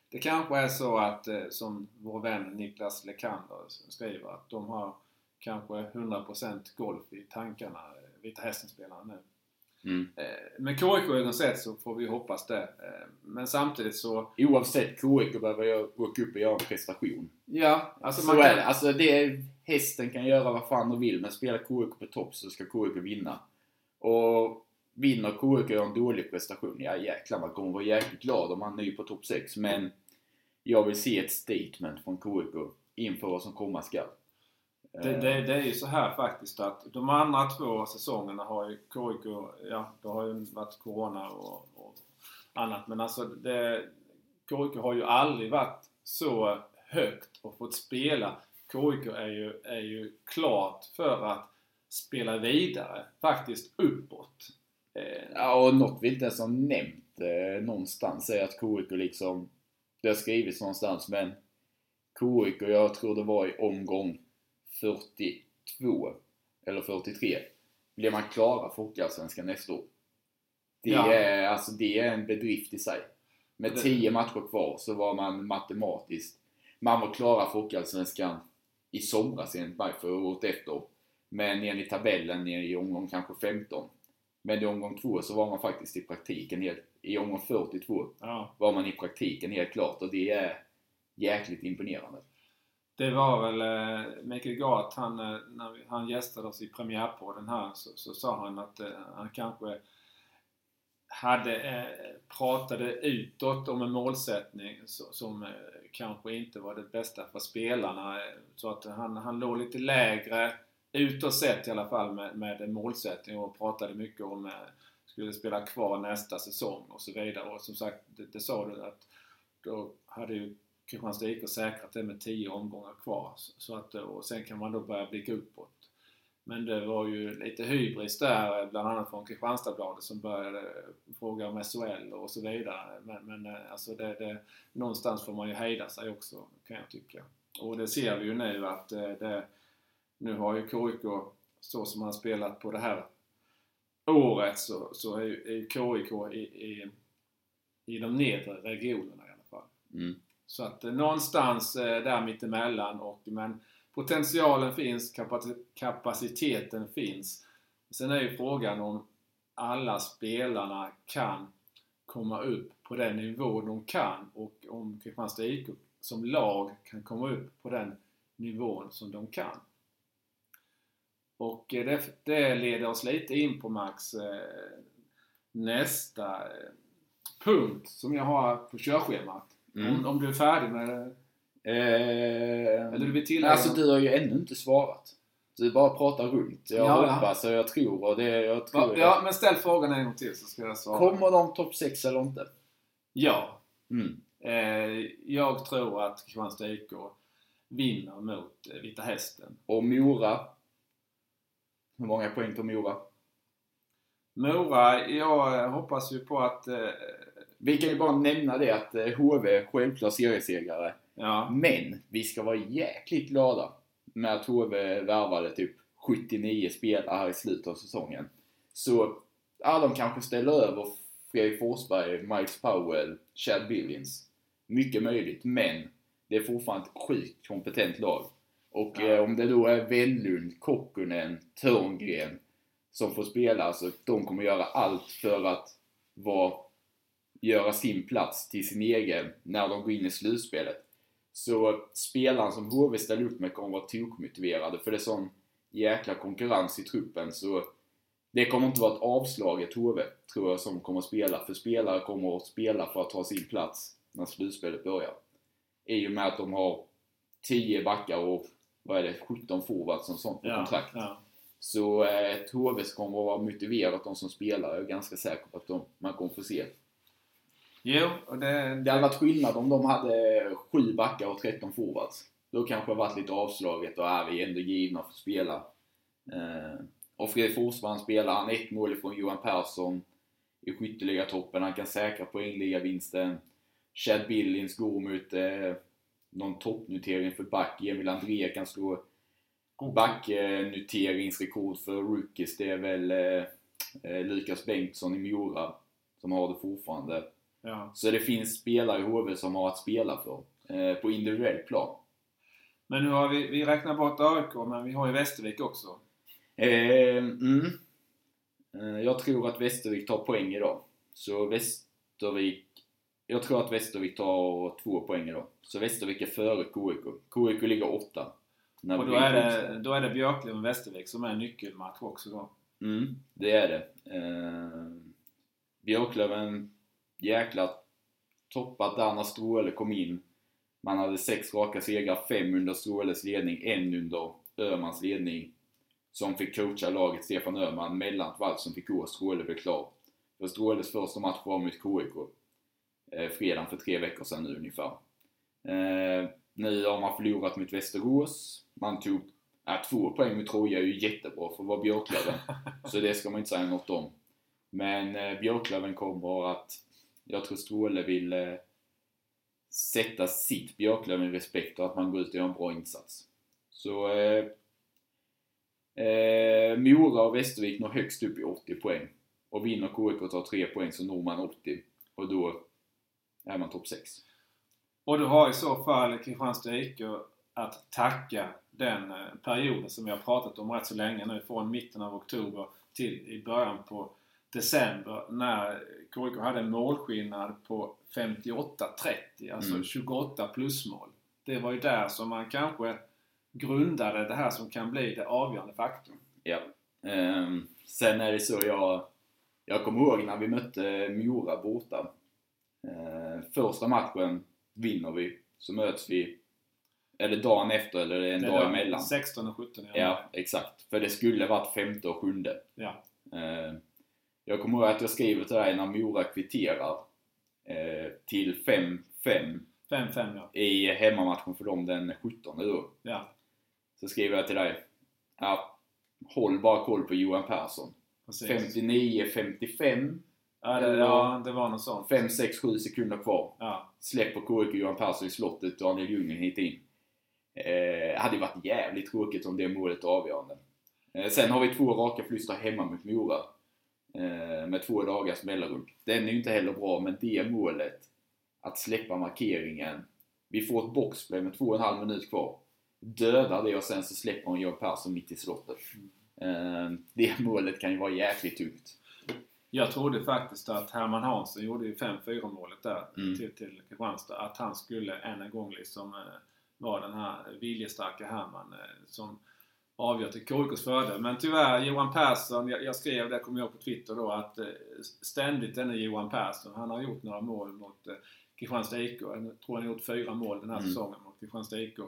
det kanske är så att, eh, som vår vän Niklas Lekander skriver, att de har kanske 100% golf i tankarna, eh, Vita Hästen-spelarna nu. Mm. Eh, Med KIK-ögon sett så får vi hoppas det. Eh, Men samtidigt så, Oavsett, KIK behöver jag åka upp och göra en prestation. ja, alltså så man är kan... det. Alltså det, hästen kan göra vad fan de vill, men spelar KIK på topp så ska KIK vinna. Och vinner KIK och gör en dålig prestation, ja jäklar man kommer vara jäkligt glad om han är ny på topp 6. Men jag vill se ett statement från KIK inför vad som komma skall. Det, det, det är ju så här faktiskt att de andra två säsongerna har ju KIK, ja det har ju varit Corona och, och annat men alltså det, KIK har ju aldrig varit så högt och fått spela. KIK är ju, är ju klart för att spela vidare, faktiskt uppåt. Eh, Ja, och något vi inte ens har nämnt eh, någonstans är att KIK liksom, det har skrivits någonstans, men KIK, jag tror det var i omgång 42 eller 43, blir man klara för Hockeyallsvenskan nästa år. Det, Ja. är, alltså, det är en bedrift i sig. Med Det- 10 matcher kvar så var man matematiskt, man var klara för Hockeyallsvenskan i somras enligt mig för året efter. Men enligt tabellen i omgång kanske 15. Men i omgång 2 så var man faktiskt i praktiken helt, i omgång 42 ja. var man i praktiken helt klart och det är jäkligt imponerande. Det var väl eh, Mikael Gart, han, eh, när han gästade oss i premiärpodden här så, så sa han att eh, han kanske hade, eh, pratade utåt om en målsättning så, som eh, kanske inte var det bästa för spelarna. Så att han, han låg lite lägre utåt sett i alla fall med, med en målsättning och pratade mycket om eh, skulle spela kvar nästa säsong och så vidare. Och som sagt, det, det sa du att då hade ju Kristianstad IK säkrat det med 10 omgångar kvar. Så att, eh, och sen kan man då börja blicka uppåt. Men det var ju lite hybris där, eh, bland annat från Kristianstadsbladet som började eh, fråga om SHL och så vidare. Men, men alltså det, det, någonstans får man ju hejda sig också, kan jag tycka. Och det ser vi ju nu att det, nu har ju KIK, så som har spelat på det här året, så, så är ju KIK i, i, i de nedre regionerna i alla fall. Mm. Så att eh, någonstans eh, där mittemellan och men potentialen finns, kapaci- kapaciteten finns. Sen är ju frågan om alla spelarna kan komma upp på den nivå de kan och om Kristianstad IK som lag kan komma upp på den nivån som de kan. Och eh, det, det leder oss lite in på Max eh, nästa eh, punkt som jag har på körschemat. Mm. Om, om du är färdig med det? Eh, Eller du vill tillägga Alltså du har ju ännu inte svarat. Du bara pratar runt. Jag Ja, hoppas och jag tror och det, jag tror Va- Ja, men ställ frågan en gång till så ska jag svara. Kommer de topp 6 eller inte? Ja. Mm. Eh, jag tror att Kristianstad IK vinner mot Vita Hästen. Och Mora? Hur många poäng på Mora? Mora, jag eh, hoppas ju på att... Eh, Vi kan ju bara nämna det att eh, HV självklart seriesegrare. ja, Men vi ska vara jäkligt glada med att HV värvade typ 79 spelare här i slutet av säsongen. Så, ja de kanske ställer över Fredrik Forsberg, Miles Powell, Chad Billings. Mycket möjligt, men det är fortfarande ett sjukt kompetent lag. Och Ja. eh, om det då är Wellund, Kokkonen, Törngren som får spela, så de kommer göra allt för att vara, göra sin plats till sin egen när de går in i slutspelet. Så spelaren som HV ställer upp med kommer vara tokmotiverade för det är sån jäkla konkurrens i truppen så det kommer inte vara ett avslaget HV, tror jag, som kommer att spela. För spelare kommer att spela för att ta sin plats när slutspelet börjar. I och med att de har 10 backar och vad är det, 17 forwards och sånt på ja, kontrakt. ja. Så eh, ett HV som kommer att vara motiverat, de som spelar, jag är ganska säker på att de, man kommer få se. Jo, och det... Det hade varit skillnad om de hade 7 backar och 13 forwards. Då kanske det varit lite avslaget och är vi ändå givna för att spela. Eh, och Fredrik Forsberg han spelar, han ett mål ifrån Johan Persson i skytteligatoppen. Han kan säkra poängligavinsten. Chad Billings går mot eh, någon toppnotering för back. Emil André kan slå backnoteringsrekord för rookies. Det är väl eh, eh, Lukas Bengtsson i Mora som har det fortfarande. Ja. Så det finns spelare i HV som har att spela för. Eh, på individuell plan. Men nu har vi, vi räknar bort AIK, men vi har ju Västervik också. Eh, mm. eh, jag tror att Västervik tar poäng idag. Så Västervik... Jag tror att Västervik tar två poäng idag. Så Västervik är före KIK. KIK ligger åtta. När Och då är det, då är det Björklöven och Västervik som är en nyckelmatch också då. Mm, det är det. Eh, Björklöven, jäkla toppat där när Stråle kom in. Man hade sex raka segrar, fem under Stråles ledning, en under Öhmans ledning. Som fick coacha laget Stefan Öhman mellan ett som fick gå och Stråle blev klar. För Stråles första match var mot KIK. Eh, fredagen för tre veckor sedan nu ungefär. Eh, nu har man förlorat mot Västerås. Man tog Ja, två poäng med Troja är ju jättebra för att vara Björklöven. så det ska man inte säga något om. Men eh, Björklöven kommer att... Jag tror Stråle vill eh, sätta sitt Björklöven i respekt och att man går ut och gör en bra insats. Så... Eh, eh, Mora och Västervik når högst upp i 80 poäng. Och vinner KIK och tar 3 poäng så når man 80. Och då är man topp 6. Och du har i så fall Kristianstad IK att tacka den eh, perioden som vi har pratat om rätt så länge nu, från mitten av oktober till i början på december när KIK hade en målskillnad på 58-30, alltså Mm. 28 plusmål. Det var ju där som man kanske grundade det här som kan bli det avgörande faktorn. Ja. Ehm, sen är det så jag... Jag kommer ihåg när vi mötte Mora borta. Eh, första matchen vinner vi, så möts vi eller dagen efter eller en Det dag emellan. 16 och 17 januari. Ja, exakt. För det skulle varit femte och sjunde. Ja. Eh, jag kommer ihåg att jag skriver till dig när Mora kvitterar eh, till 5-5 5-5 ja. i hemmamatchen för dem den 17 då. Ja, Så skriver jag till dig. Ja, håll bara koll på Johan Persson. precis. 59-55. Ja det, ja, det var något sånt. 5, 6, 7 sekunder kvar. Ja, Släpper KIK Johan Persson i slottet. Daniel Ljunggren hit in. Eh, hade varit jävligt tråkigt om det målet är avgörande. Eh, sen har vi två raka förluster hemma mot Mora. Eh, med två dagars mellanrum. Den är ju inte heller bra, men det målet. Att släppa markeringen. Vi får ett boxplay med två och en halv minut kvar. Dödar det och sen så släpper hon Johan Persson mitt i slottet. Eh, det målet kan ju vara jäkligt tungt. Jag trodde faktiskt att Herman Hansson gjorde ju 5-4 målet där Mm. till, till Kristianstad. Att han skulle än en gång liksom eh, vara den här viljestarka Herman eh, som avgör till KIKs fördel. Men tyvärr, Johan Persson, jag, jag skrev det, kommer jag på Twitter då, att eh, ständigt denne Johan Persson, han har gjort några mål mot Kristianstad IK. Jag tror han har gjort fyra mål den här Mm. säsongen mot Kristianstad IK.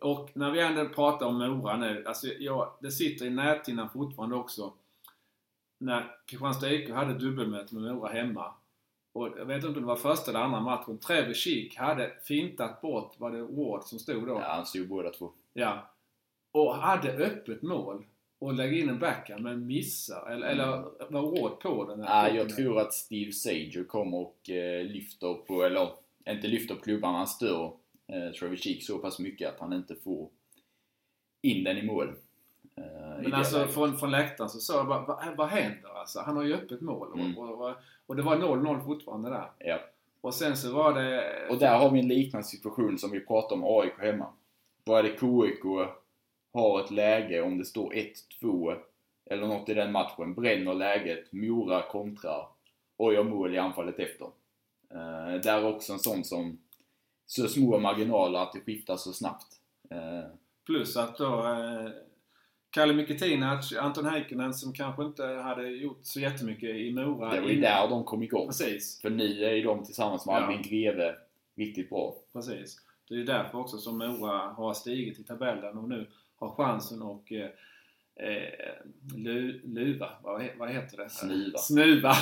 Och när vi ändå pratar om Mora nu, alltså jag, det sitter i näthinnan fortfarande också när Kristianstad IK hade dubbelmöte med Mora hemma. Och jag vet inte om det var första eller andra matchen. Trevor Sheek hade fintat bort, var det Ward som stod då? Ja, han stod båda två. Ja. Och hade öppet mål. Och lägger in en backhand men missar. Eller, eller var Ward på den? här Nej, jag pucken? tror att Steve Sager kommer och eh, lyfter på, eller inte lyfter på klubban, han stör eh, Trevor Sheek så pass mycket att han inte får in den i mål. Eh, Men alltså läget. från, från läktaren så sa jag bara, vad, vad händer alltså? Han har ju öppet mål. Mm. Och, och, och det var 0-0 fortfarande där. Ja. Och sen så var det... Och där har vi en liknande situation som vi pratade om AIK hemma. Bara det KIK har ett läge, om det står 1-2 eller något i den matchen, bränner läget, Mora kontrar och gör mål i anfallet efter. Eh, där är också en sån som så små marginaler att det skiftar så snabbt. Eh, Plus att då eh, Kalle Mikitinac, Anton Heikkinen som kanske inte hade gjort så jättemycket i Mora. det var ju där de kom igång. Precis, För nu är ju de tillsammans med Ja. Albin Greve riktigt bra. precis. Det är ju därför också som Mora har stigit i tabellen och nu har chansen och eh, eh, lu, luva, vad, vad heter det? Snuva. Snuva.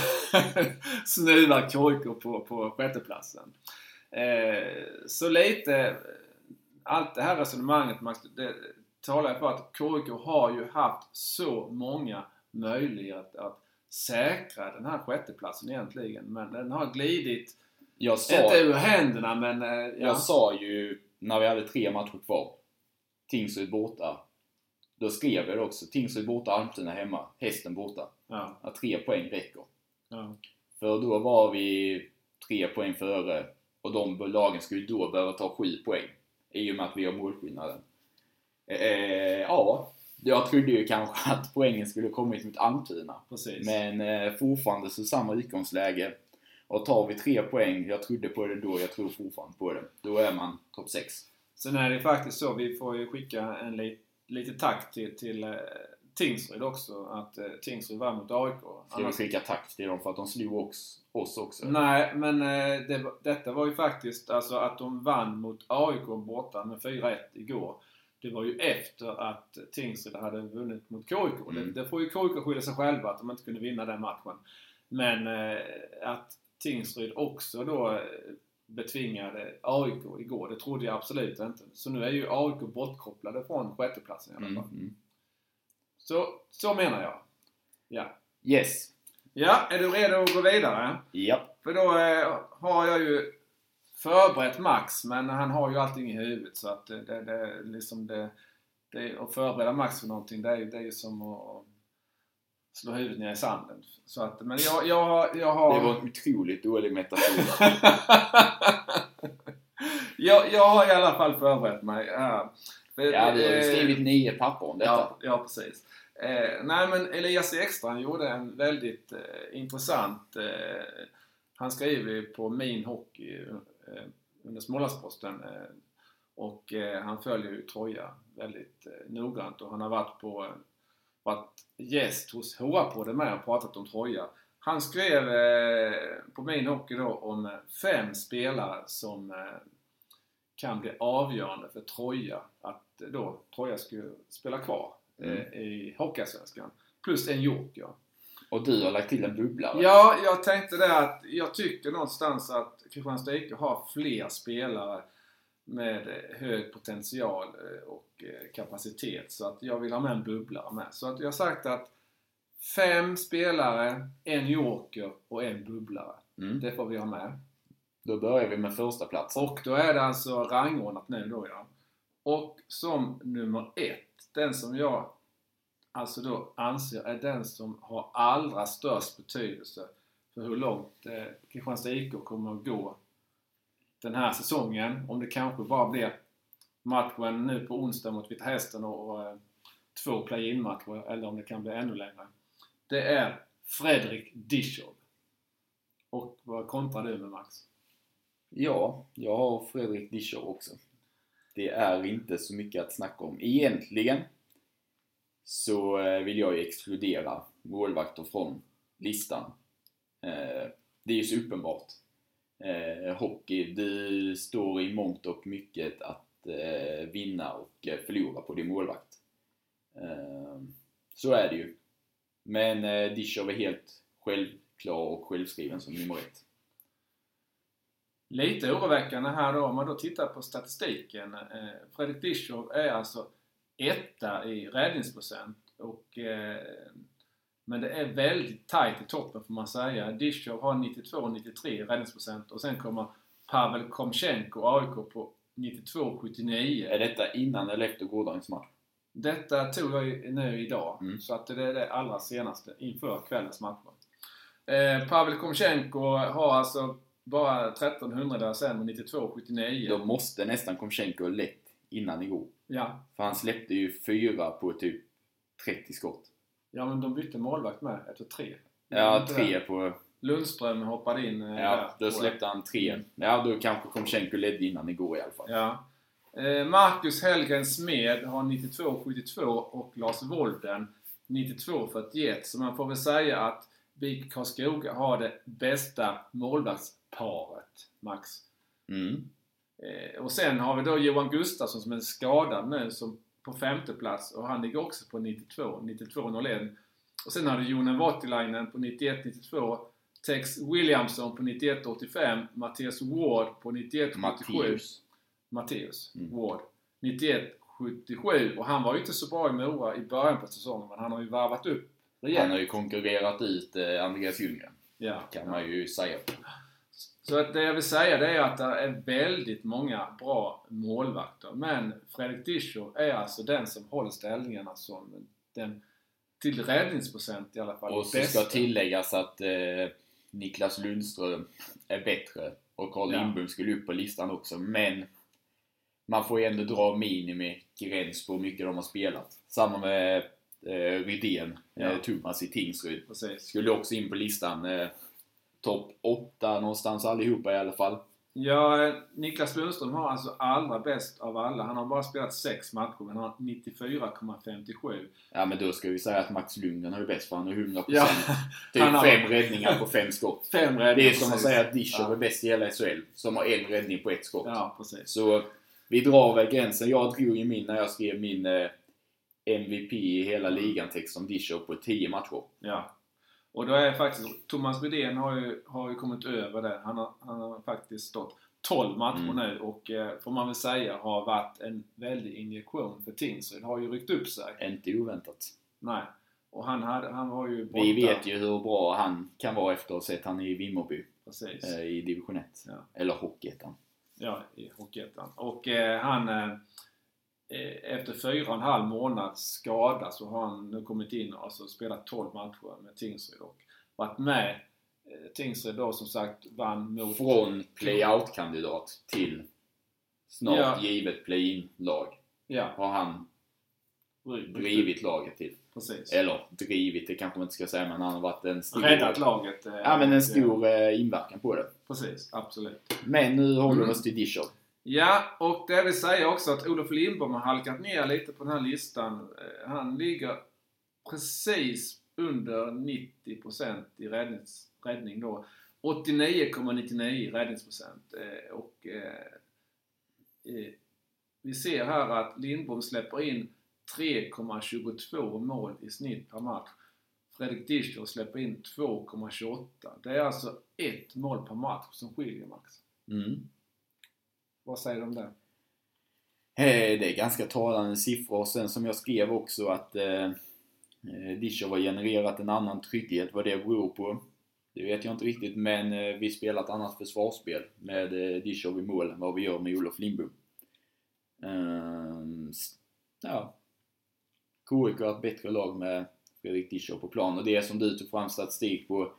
Snuva KIK på, på sjätteplatsen. Eh, så lite, allt det här resonemanget Max, det talar för att KIK har ju haft så många möjligheter att säkra den här sjätteplatsen egentligen. Men den har glidit, Jag sa, inte ur händerna men... eh, Ja. jag sa ju när vi hade tre matcher kvar, Tingsryd borta. Då skrev jag det också. Tingsryd borta, Almtuna hemma, Hästen borta. Ja, Att tre poäng räcker. ja, För då var vi tre poäng före och de lagen skulle då behöva ta sju poäng. I och med att vi har målskillnaden. Eh, ja, jag trodde ju kanske att poängen skulle kommit mot Almtuna. precis. Men eh, fortfarande så samma utgångsläge. Och tar vi tre poäng, jag trodde på det då, jag tror fortfarande på det. Då är man topp 6. Sen är det faktiskt så, vi får ju skicka en li, lite tack till, till eh, Tingsryd också. Att eh, Tingsryd var mot AIK. Ska vi Annars- skicka tack till dem för att de slog oss, oss också? Nej, men eh, det, detta var ju faktiskt alltså att de vann mot AIK borta med 4-1 igår. Det var ju efter att Tingsryd hade vunnit mot KIK. Mm. Det, det får ju KIK skylla sig själva att de inte kunde vinna den matchen. Men eh, att Tingsryd också då betvingade AIK igår, det trodde jag absolut inte. Så nu är ju AIK bortkopplade från sjätteplatsen i alla Mm, fall. mm. Så, så menar jag. Ja. Yes. Ja, är du redo att gå vidare? Ja. För då eh, har jag ju förberett Max, men han har ju allting i huvudet så att det, det, det liksom det, det, att förbereda Max för någonting, det är, det är ju som att slå huvudet ner i sanden. Så att, men jag, jag, jag har... Det var en otroligt dålig metafor. jag, jag har i alla fall förberett mig. Ja, du har ju skrivit nio papper om detta. Ja, ja precis. Eh, nej men Elias Ekstrand gjorde en väldigt eh, intressant... Eh, han skriver ju på Min Hockey under Smålandsposten. Eh, och eh, han följer ju Troja väldigt eh, noggrant och han har varit på varit gäst hos HR-podden med och pratat om Troja. Han skrev eh, på min hockey då om eh, fem spelare som eh, kan bli avgörande för Troja att eh, då Troja skulle spela kvar eh, Mm. i Hockeyallsvenskan. Plus en joker. Och du har lagt till en bubblare. Ja, jag tänkte det att jag tycker någonstans att Kristianstad IK har fler spelare med hög potential eh, och eh, kapacitet. Så att jag vill ha med en bubblare med. Så att jag har sagt att fem spelare, en joker och en bubblare. Mm. Det får vi ha med. Då börjar vi med första platsen. Och då är det alltså rangordnat nu då ja. Och som nummer ett, den som jag alltså då anser är den som har allra störst betydelse för hur långt eh, Kristianstad IK kommer att gå den här säsongen. Om det kanske bara blir matchen nu på onsdag mot Vita Hästen och, och eh, två play-in-matcher eller om det kan bli ännu längre. Det är Fredrik Dischow. Och vad kontrar du med Max? Ja, jag har Fredrik Dishov också. Det är inte så mycket att snacka om. Egentligen så eh, vill jag ju exkludera målvakter från listan. Eh, det är ju så uppenbart. Eh, hockey, du står i mångt och mycket att vinna och förlora på din målvakt. Så är det ju. Men Dishov Discher är helt självklar och självskriven som nummer ett. Lite oroväckande här då om man då tittar på statistiken. Fredrik Dishov är alltså etta i räddningsprocent. Och, eh, men det är väldigt tajt i toppen får man säga. Dischow har 92-93 i räddningsprocent och sen kommer Pavel Komchenko, AIK, på 92-79. Är detta innan eller efter gårdagens match? Detta tog jag nu idag, Mm. så att det är det allra senaste inför kvällens matcher. Eh, Pavel Komchenko har alltså bara 1300 där sen med 92,79. Då måste nästan Komchenko ha lett innan igår. Ja. För han släppte ju fyra på typ 30 skott. ja, men de bytte målvakt med efter tre. Ja, tre det? på... Lundström hoppade in eh, Ja, där. då släppte han tre. Ja, då kanske Komchenko ledde innan igår i alla fall. Ja. Eh, Marcus Hellgren Smed har 92,72 och Lars Wolden 92,41. Så man får väl säga att BIK Karlskoga har det bästa målvaktsparet, Max. Mm. Eh, och sen har vi då Johan Gustafsson som är skadad nu som på femte plats och han ligger också på 92, 92,01. Och sen har du Jonen Voutilainen på 91,92. Tex Williamson på 91,85. Mattias Ward på 91,77. Matteus. Matteus Mm. Ward. 91,77. Och han var ju inte så bra i Mora i början på säsongen men han har ju varvat upp Han rejält. har ju konkurrerat ut eh, Andreas Ljunggren. Ja. Kan man ju säga. Så att det jag vill säga det är att det är väldigt många bra målvakter. Men Fredrik Dischow är alltså den som håller ställningarna som den till räddningsprocent i alla fall Och så bästa. ska tilläggas att eh, Niklas Lundström är bättre. Och Carl Ja. Lindbom skulle upp på listan också. Men man får ju ändå dra minimigräns på hur mycket de har spelat. Samma med eh, Rydén, Ja. eh, Thomas i Tingsryd. Precis. Skulle också in på listan. Eh, Topp 8 någonstans allihopa i alla fall. Ja, Niklas Lundström har alltså allra bäst av alla. Han har bara spelat sex matcher men han har 94,57. Ja men då ska vi säga att Max Lundgren har ju bäst för han har 100%. Ja, typ han har- fem räddningar på fem skott. fem Det räddningar. är som att precis. säga att Dischow Ja. är bäst i hela SHL, som har en räddning på ett skott. Ja, precis. Så vi drar väl gränsen. Jag drog ju min när jag skrev min eh, MVP i hela ligan-text om Dischow på 10 matcher. Ja. Och då är faktiskt, Thomas Rydén har ju, har ju kommit över det. Han har, han har faktiskt stått 12 matcher Mm. nu och eh, får man väl säga har varit en väldig injektion för Tingsryd. Har ju ryckt upp sig. Inte oväntat. Nej. Och han, hade, han var ju borta. Vi vet ju hur bra han kan vara efter att ha sett han i Vimmerby Precis. eh, i division 1. Ja. Eller Hockeyettan. Ja, i Hockeyettan. Och eh, han... Eh, efter fyra och en halv månad skada så har han nu kommit in och alltså spelat 12 matcher med Tingsryd och varit med. Eh, Tingsryd då som sagt vann mot... Från play-out-kandidat till snart Ja. givet play-in-lag Ja, har han drivit laget till. Precis. Eller drivit, det kanske man inte ska säga, men han har varit en stor... Räddat laget. eh, Ja, men en stor eh, inverkan på det. Precis, absolut. Men nu håller vi Mm. oss till Dischow. Ja, och det vill säga också att Olof Lindbom har halkat ner lite på den här listan. Eh, han ligger precis under 90% i räddnings, räddning då. 89,99 räddningsprocent. Eh, och eh, eh, vi ser här att Lindbom släpper in 3,22 mål i snitt per match. Fredrik Discher släpper in 2,28. Det är alltså ett mål per match som skiljer Max. Mm. Vad säger du om det? Det är ganska talande siffror. Och sen som jag skrev också att eh, eh, har genererat en annan trygghet. Vad det beror på, det vet jag inte riktigt. Men eh, vi spelar ett annat försvarsspel med eh, i mål än vad vi gör med Olof Lindbom. Eh, ja. KIK har ett bättre lag med Fredrik Discher på plan. Och det är som du tog fram statistik på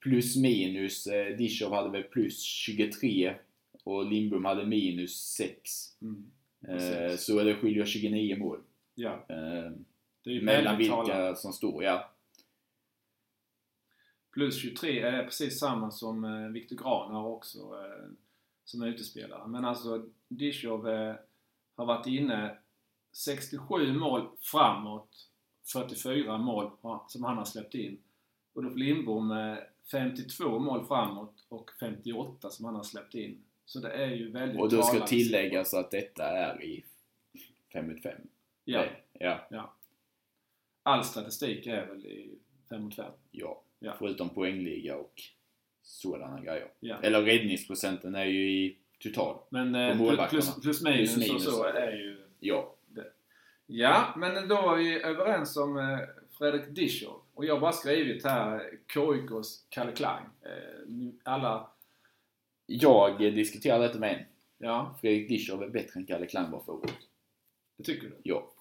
plus minus. Eh, hade väl plus 23 och Lindbom hade minus 6. Mm. Eh. Så det skiljer 29 mål. Ja, Eh, det är ju mellan vilka talande. som står, ja. Plus 23 är precis samma som eh, Viktor Grahn har också eh, som utespelare. Men alltså Dishov eh, har varit inne 67 mål framåt, 44 mål som han har släppt in. Olof Lindbom eh, 52 mål framåt och 58 som han har släppt in. Så det är ju väldigt Och då ska tilläggas att detta är i 5 mot 5. Ja, Ja, all statistik är väl i 5 mot 5. ja. Ja. Förutom poängliga och sådana grejer. Ja. Eller räddningsprocenten är ju i total. Men eh, plus, plus minus, Plus minus. och så är ju Ja. Ja, men då är vi överens om eh, Fredrik Dischow. Och jag har bara skrivit här eh, KIKs Kalle Klang. Eh, alla, Jag diskuterade detta med en. ja, Fredrik Discher är bättre än Kalle Klang var förra året. det tycker du? Ja.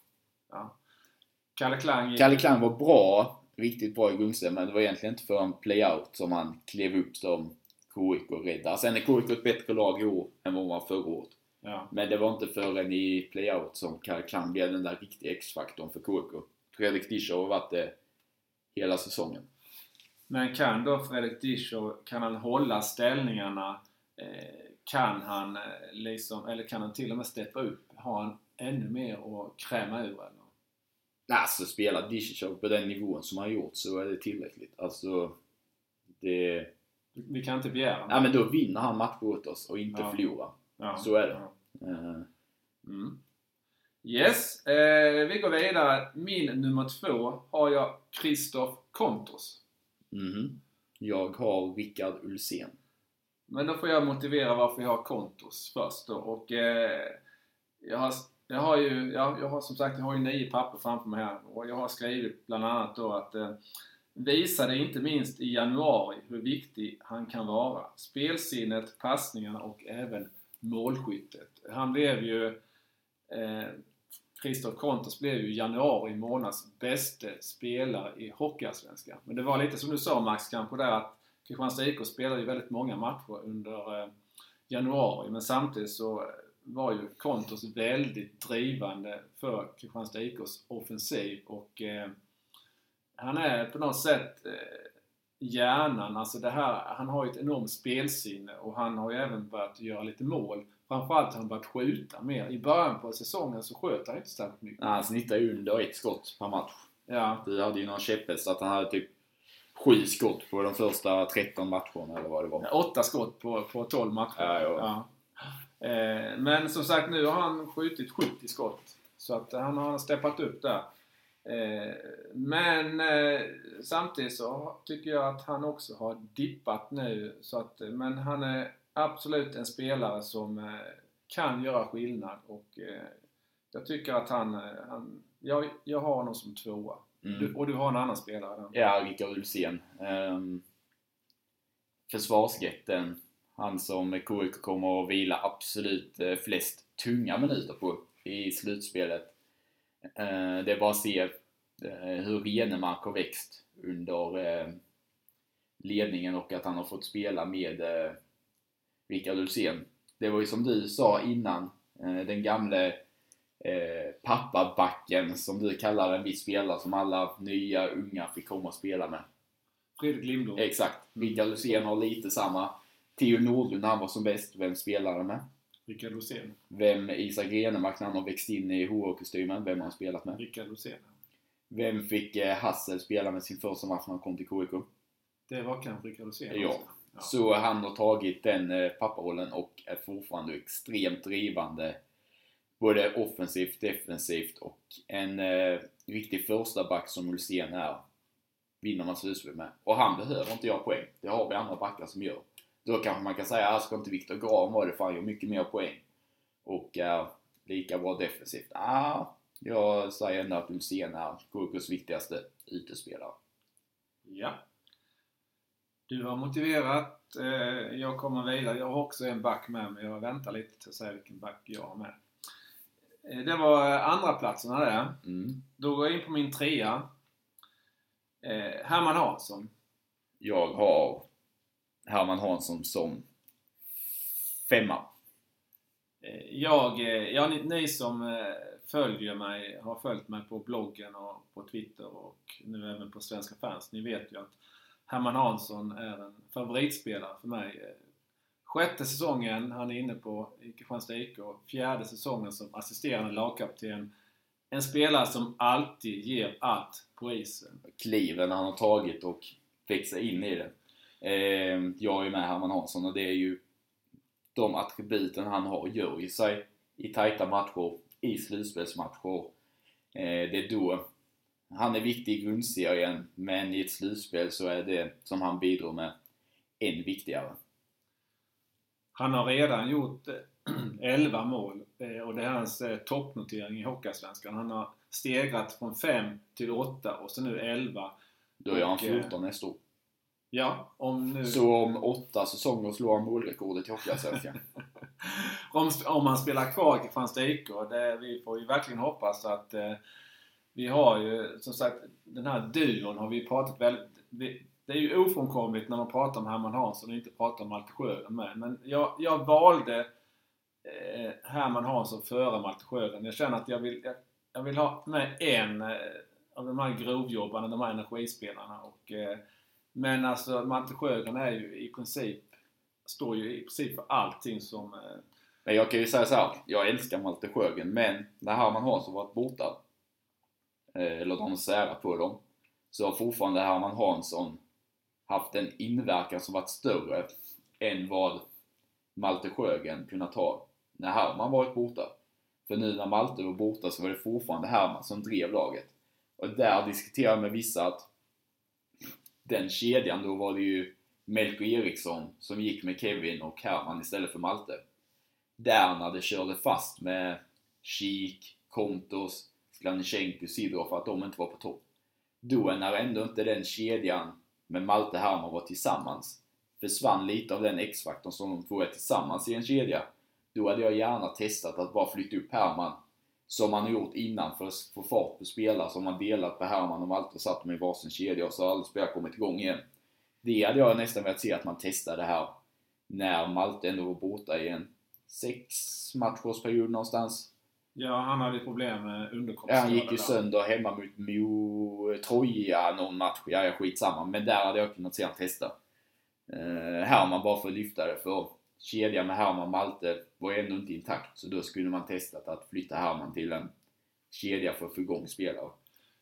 Kalle Klang Kalle Klang var bra, riktigt bra i Gungstad, men det var egentligen inte för en playout som han klev upp som KIK räddare. Sen är KIK ett bättre lag i år än vad man var förra året. ja, Men det var inte förrän i playout som Kalle Klang blev den där riktiga X-faktorn för KIK. Fredrik Discher har varit det hela säsongen. Men kan då Fredrik Dischow, kan han hålla ställningarna? Eh, kan han eh, liksom, eller kan han till och med steppa upp? Har han ännu mer att kräma ur eller? Alltså spelar Discher på den nivån som han gjort så är det tillräckligt. Alltså, det... Vi kan inte begära Ja men då vinner han matcher åt oss och inte Ja. förlorar. Ja, så är det. ja. Eh, Mm. Yes, eh, vi går vidare. Min nummer två har jag Kristoff Kontos. mhm. Jag har Rickard Ulsén. Men då får jag motivera varför jag har Kontos först då. Och eh, jag, har, jag har ju, jag, jag har som sagt, jag har ju nio papper framför mig här. Och jag har skrivit bland annat då att eh, visade inte minst i januari hur viktig han kan vara. Spelsinnet, passningarna och även målskyttet. Han blev ju eh, Christoph Kontos blev ju januari månads bästa spelare i Hockeyallsvenskan. Men det var lite som du sa Max kanske där att Kristianstad IK spelade ju väldigt många matcher under eh, januari men samtidigt så var ju Kontos väldigt drivande för Kristianstad IKs offensiv och eh, han är på något sätt eh, hjärnan, alltså det här, han har ju ett enormt spelsinne och han har ju även börjat göra lite mål. Framförallt har han börjat skjuta mer. I början på säsongen så sköt han inte särskilt mycket. Nej, han snittar ju under ett skott per match. Ja, Du hade ju någon käpphäst att han hade typ sju skott på de första 13 matcherna eller vad det var. åtta skott på, på 12 matcher. Ja, ja. Eh, men som sagt, nu har han skjutit 70 skott. Så att han har steppat upp där. Eh, men eh, samtidigt så tycker jag att han också har dippat nu. Så att, men han är absolut en spelare som kan göra skillnad och jag tycker att han, han jag, jag har honom som tvåa. Mm. Du, och du har en annan spelare där. Ja, Rickard Ulsén. Um, försvarsrätten. Han som KIK kommer att vila absolut eh, flest tunga minuter på i slutspelet. Eh, det är bara att se eh, hur Renemark har växt under eh, ledningen och att han har fått spela med eh, Rickard Ulsén. Det var ju som du sa innan, den gamle eh, pappabacken som du kallar en viss spelare som alla nya unga fick komma och spela med. Fredrik Lindblom. Exakt. Rickard Hussein har lite samma. Theo Nordlund när han var som bäst, vem spelade med? Rickard Rosén. Vem Isak Renemark när han har växt in i HR-kostymen, vem har han spelat med? Rickard Rosén. Vem fick eh, Hassel spela med sin första match när han kom till KIK? Det var kanske Rickard Rosén. Ja. Så han har tagit den eh, papparollen och är fortfarande extremt drivande. Både offensivt, defensivt och en eh, riktig första back som Ulsén är vinner man slutspel med. Och han behöver inte göra poäng. Det har vi andra backar som gör. Då kanske man kan säga, att ska inte Viktor Grahn vara det för han gör mycket mer poäng. Och är lika bra defensivt. Ah, jag säger ändå att Ulsén är KKs viktigaste utespelare. Ja. Du har motiverat. Eh, jag kommer vidare. Jag har också en back med men jag väntar lite till att säga vilken back jag har med. Eh, det var andra platserna där. Mm. Då går jag in på min trea. Eh, Herman Hansson. Jag har Herman Hansson som femma. Eh, Jag, eh, ja, ni, ni som eh, följer mig, har följt mig på bloggen och på Twitter och nu även på Svenska fans. Ni vet ju att Herman Hansson är en favoritspelare för mig. Sjätte säsongen han är inne på i Kristianstad IK. Fjärde säsongen som assisterande lagkapten. En spelare som alltid ger allt på isen. Kliven han har tagit och växa in i det. Eh, jag är med Herman Hansson och det är ju de attributen han har gör ju sig i tajta matcher, i slutspelsmatcher. Eh, det är då han är viktig i grundserien men i ett slutspel så är det som han bidrar med än viktigare. Han har redan gjort eh, 11 mål eh, och det är hans eh, toppnotering i Hockeyallsvenskan. Han har stegrat från 5 till 8 och så nu 11. Då är han Och, eh, 14 nästa år. Ja, om nu... Så om åtta säsonger slår han målrekordet i Hockeyallsvenskan. om, om han spelar kvar i Kristianstad IK, det, vi får ju verkligen hoppas att eh, vi har ju som sagt den här duon har vi pratat väldigt... Det är ju ofrånkomligt när man pratar om Herman Hansson och inte pratar om Malte Sjögren med. Men jag, jag valde eh, Herman Hansson före Malte Sjögren. Jag känner att jag vill, jag, jag vill ha med en eh, av de här grovjobbarna, de här energispelarna. Och, eh, men alltså Malte Sjögren är ju i princip, står ju i princip för allting som eh, Men jag kan ju säga så här, jag älskar Malte Sjögren, men när Herman Hansson varit borta, eh, eller de särar på dem, så har fortfarande Herman Hansson haft en inverkan som varit större än vad Malte Sjögren kunnat ha när Herman varit borta. För nu när Malte var borta så var det fortfarande Herman som drev laget. Och där diskuterade jag med vissa att den kedjan, då var det ju Melko Eriksson som gick med Kevin och Herman istället för Malte. Där när det körde fast med Kik, Kontos, Sklanechenko, Sidor för att de inte var på topp. Då när ändå inte den kedjan med Malte Herman var tillsammans försvann lite av den X-faktorn som de två är tillsammans i en kedja. Då hade jag gärna testat att bara flytta upp Herman som man har gjort innan för att få fart på spelare som man delat på Herman och Malte och satt dem i varsin kedja och så har alla spelare kommit igång igen. Det hade jag nästan velat se att man testade här när Malte ändå var borta i en sex matchersperiod någonstans. Ja, han hade problem med Ja, han gick ju sönder hemma mot Mo Troja någon match. Ja, jag skitsamma. Men där hade jag kunnat se han testa. Eh, Herman bara för att lyfta det. För kedjan med Herman och Malte var ju ändå inte intakt. Så då skulle man testat att flytta Herman till en kedja för att få igång spelare.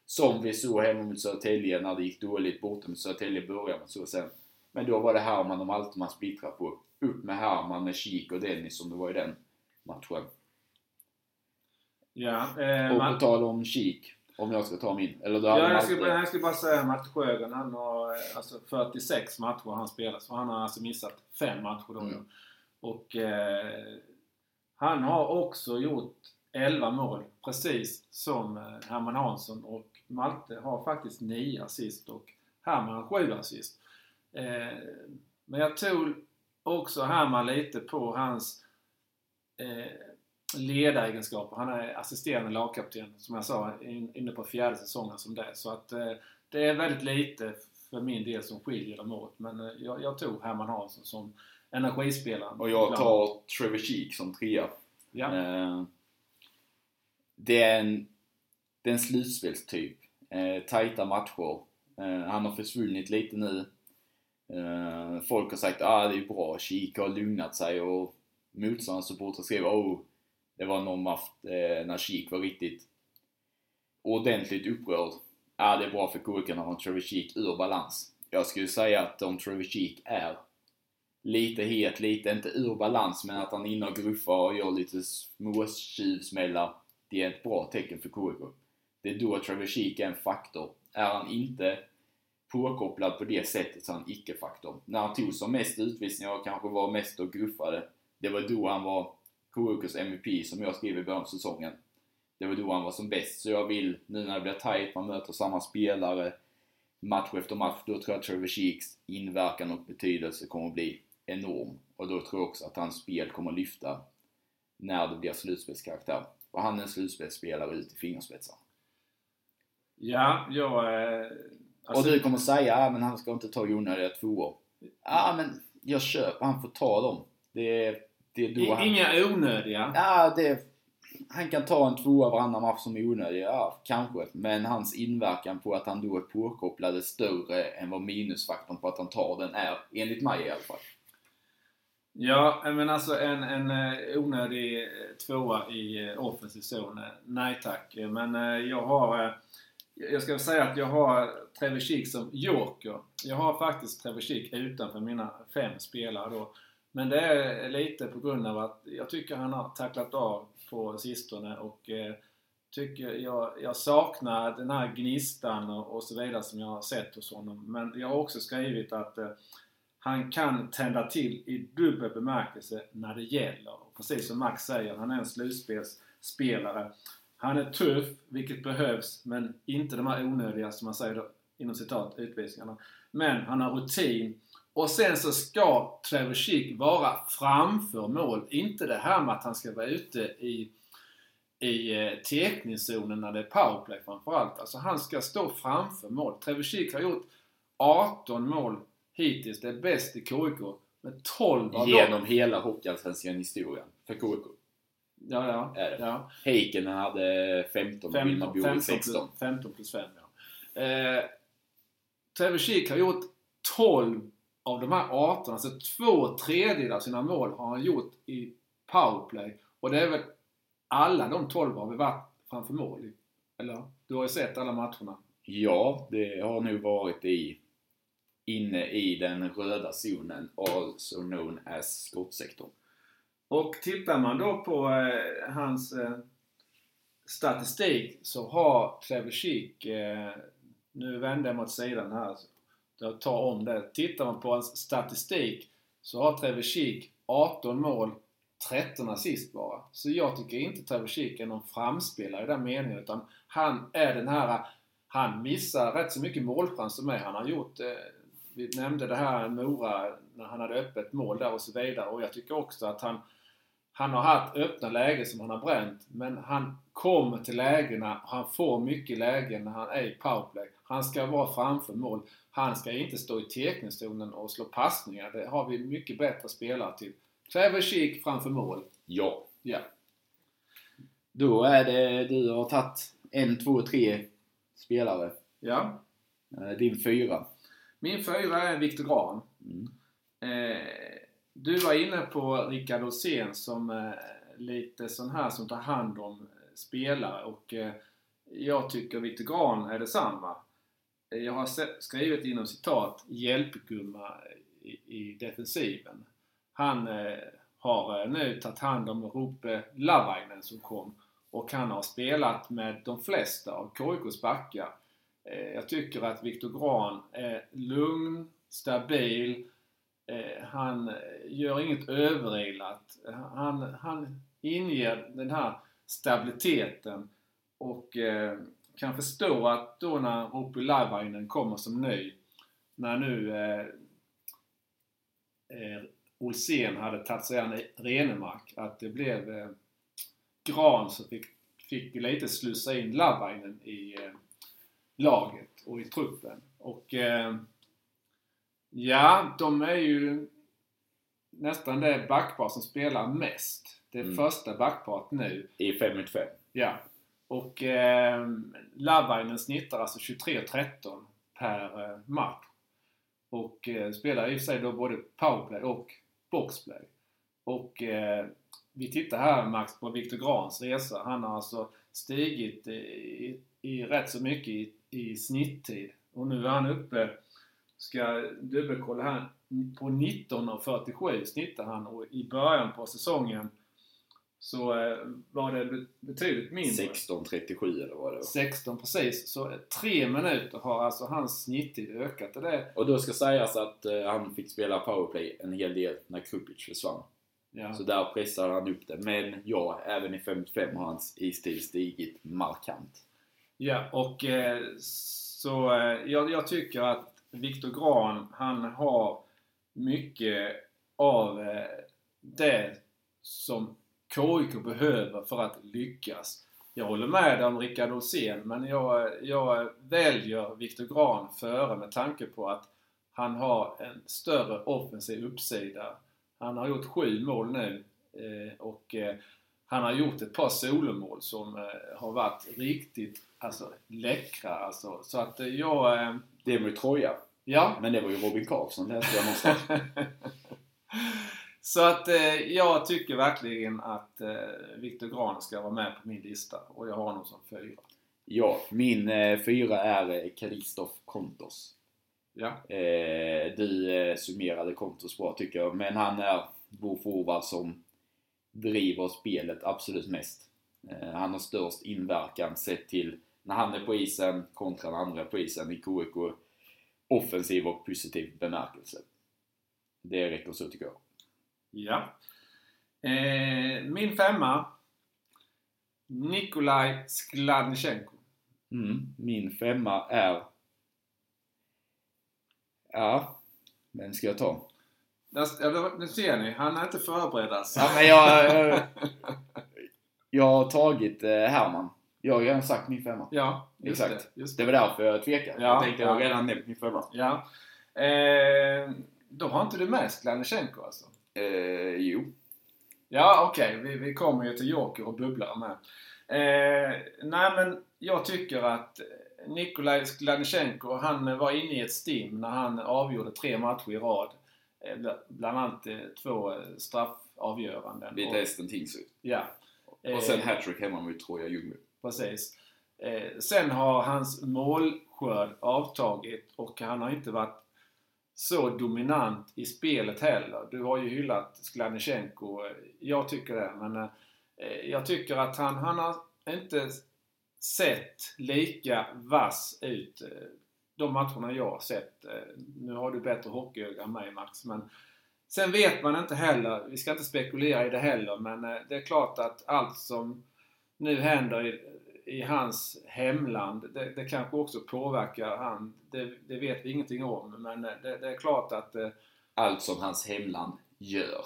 Som vi såg hemma mot Södertälje när det gick dåligt borta mot Södertälje i början och så sen. Men då var det Herman och Malte man splittrade på. Upp med Herman med Kik och Dennis som det var i den matchen. Ja, eh, Och på tal om Kik, om jag ska ta min. Eller då ja jag, skulle, bara- jag skulle bara säga Malte Sjögren, han har eh, alltså 46 matcher han spelat. Så han har alltså missat fem matcher då. Mm. Och eh, han har också gjort 11 mål, precis som eh, Herman Hansson. Och Malte har faktiskt 9 assist och Herman har 7 assist. Eh, men jag tog också Herman lite på hans eh, ledaregenskaper. Han är assisterande lagkapten, som jag sa, in, inne på fjärde säsongen som det. Så att eh, det är väldigt lite för min del som skiljer dem åt. Men eh, jag, jag tog Herman Hansson som energispelaren. Och jag tar Trevor Cheek som trea. Ja. Eh, det är en, det är en slutspelstyp. Eh, tajta matcher. Eh, han har försvunnit lite nu. Eh, folk har sagt att ah, det är bra, Cheek har lugnat sig och motståndarsupportrar skrev oh, det var någon match eh, när Sheek var riktigt ordentligt upprörd. Ja, det är bra för KIK när de Trevor Sheek ur balans. Jag skulle säga att om Trevor Sheek är lite het, lite, inte ur balans, men att han är inne och gruffar och gör lite småtjuvsmällar. Det är ett bra tecken för KIK. Det är då Trevor Sheek är en faktor. Är han inte påkopplad på det sättet så är han icke-faktor. När han tog som mest utvisningar och kanske var mest och gruffade, det var då han var KIKs MVP som jag skrev i början av säsongen. Det var då han var som bäst. Så jag vill, nu när det blir tight, man möter samma spelare match efter match, då tror jag att Trevor Sheeks inverkan och betydelse kommer att bli enorm. Och då tror jag också att hans spel kommer att lyfta när det blir slutspelskaraktär. Och han är en slutspelsspelare ut i fingerspetsar. Ja, jag... Eh, och du kommer säga, ja men han ska inte ta onödiga tvåor. Ja men jag köper, han får ta dem. Det är, det då han... Inga onödiga? Ja, det... Han kan ta en tvåa varannan match som är onödig, ja kanske. Men hans inverkan på att han då är påkopplad är större än vad minusfaktorn på att han tar den är, enligt mig i alla fall. Ja, men alltså en, en eh, onödig eh, tvåa i eh, offensiv zon, nej tack. Men jag har... Jag ska säga att jag har Trevor Sheek som joker. Jag har faktiskt Trevor Sheek utanför mina fem spelare då. Men det är lite på grund av att jag tycker han har tacklat av på sistone och eh, tycker jag, jag saknar den här gnistan och, och, så vidare som jag har sett hos honom. Men jag har också skrivit att eh, han kan tända till i dubbel bemärkelse när det gäller. Precis som Max säger, han är en slutspelsspelare. Han är tuff, vilket behövs, men inte de här onödiga, som man säger då, inom citat, utvisningarna. Men han har rutin. Och sen så ska Trevor Sheek vara framför mål. Inte det här med att han ska vara ute i, i eh, tekningszonen när det är powerplay framförallt. Alltså han ska stå framför mål. Trevor Sheek har gjort 18 mål hittills. Det är bäst i KIK. Med 12 av Genom dem. hela Hockeyallsvenskan historien för KIK. Ja, ja. Är det. ja. Heiken hade 15 och Wilma Bjurman 16. 15 plus 5 ja. Eh, Trevor Sheek har gjort 12 av de här 18, alltså två tredjedelar av sina mål har han gjort i powerplay. Och det är väl alla de 12 har vi varit framför mål i. Eller? Du har ju sett alla matcherna. Ja, det har nog varit i inne i den röda zonen, also known as skottsektorn. Och tittar man då på eh, hans eh, statistik så har Trevor Sheek, eh, nu vänder jag mot sidan här, så jag tar om det. Tittar man på hans statistik så har Trevor Sheek 18 mål, 13 assist bara. Så jag tycker inte Trevor Sheek är någon framspelare i den meningen utan han är den här, han missar rätt så mycket målchanser med. Han har gjort eh, vi nämnde det här Mora när han hade öppet mål där och så vidare. Och jag tycker också att han, han har haft öppna lägen som han har bränt. Men han kommer till lägena, han får mycket lägen när han är i powerplay. Han ska vara framför mål. Han ska inte stå i tekningszonen och slå passningar. Det har vi mycket bättre spelare till. Trevor Sheek framför mål. Ja. Ja. Då är det, du har tagit en, två, tre spelare. Ja. Eh, din fyra. Min fyra är Viktor Grahn. Mm. Eh, du var inne på Rickard Åsén som eh, lite sån här som tar hand om eh, spelare och eh, jag tycker Viktor Grahn är detsamma. Jag har skrivit inom citat hjälpgumma i, i defensiven. Han eh, har eh, nu tagit hand om Rope Lavainen som kom och han har spelat med de flesta av KIKs backar eh, jag tycker att Viktor Grahn är lugn, stabil. Eh, han eh, gör inget överilat. Han, han inger den här stabiliteten och eh, kan förstå att då när Rupi Lavainen kommer som ny, när nu eh, eh Olsén hade tagit sig an Renemark, att det blev eh, Gran som fick, fick lite slussa in Lavainen i eh, laget och i truppen. Och eh, ja, de är ju nästan det backpar som spelar mest. Det mm. första backparet nu. I 5 mot 5. Ja. Och eh, Lavainen snittar alltså 23-13 per eh, match. Och eh, spelar i och för sig då både powerplay och boxplay. Och eh, vi tittar här Max på Viktor Grans resa. Han har alltså stigit i, i rätt så mycket i i snitttid. Och nu är han uppe, ska dubbelkolla här, på 19.47 snittar han och i början på säsongen så eh, var det be- betydligt mindre. 16.37 eller vad det var. 16 precis. Så eh, tre minuter har alltså hans snitttid ökat. Och det, Och då ska sägas att eh, han fick spela powerplay en hel del när Krupic försvann. ja. Så där pressade han upp det. Men ja, även i 55 har hans istid stigit markant. Ja, och så jag, jag tycker att Viktor Grahn, han har mycket av eh, det som KIK behöver för att lyckas. Jag håller med om Rickard Olsén, men jag, jag väljer Viktor Grahn före med tanke på att han har en större offensiv uppsida. Han har gjort sju mål nu eh, och eh, han har gjort ett par solomål som har varit riktigt alltså, läckra. Alltså. Så att jag... Det är med Troja ja. Men det var ju Robin Karlsson läste jag någonstans. Så att eh, jag tycker verkligen att eh, Viktor Grahn ska vara med på min lista och jag har honom som fyra. ja, min eh, fyra är eh, Kristoff Kontos. Ja. Eh, du eh, summerade Kontos bra tycker jag. Men han är vår forward som driver spelet absolut mest. Eh, han har störst inverkan sett till när han är på isen kontra när andra är på isen i KIK. Offensiv och positiv bemärkelse. Det räcker så tycker jag. ja. Eh, min femma. Nikolaj Skladnichenko. Mm. Min femma är... Ja, vem ska jag ta? Där, nu ser ni, han är inte förberedd alltså. Ja, men jag, jag, jag har tagit eh, Herman. Jag har redan sagt min femma. Ja, just Exakt. det. Just Det det. var därför jag tvekade. Ja, jag tänkte jag har redan nämnt min femma. Ja. Eh, då har inte du med Skladnichenko alltså? Eh, jo. Ja, okej. Vi, vi kommer ju till Joker och bubblar med. Eh, nej, men jag tycker att Nikolaj Skladnichenko, han var inne i ett stim när han avgjorde tre matcher i rad. Eh, bl- bland annat eh, två eh, straffavgöranden. Och- Hästen Tingsryd. Ja. Och sen hattrick hemma mot Troja Ljungby. Precis. Eh, sen har hans målskörd avtagit och han har inte varit så dominant i spelet heller. Du har ju hyllat Skladnichenko. Eh, jag tycker det, men eh, eh, jag tycker att han, han har inte sett lika vass ut eh, de matcherna jag har sett. Eh, nu har du bättre hockeyöga än mig Max, men sen vet man inte heller. Vi ska inte spekulera i det heller, men eh, det är klart att allt som nu händer i, i hans hemland, det, det kanske också påverkar han. Det, det vet vi ingenting om, men det, det är klart att, eh, Allt som hans hemland gör.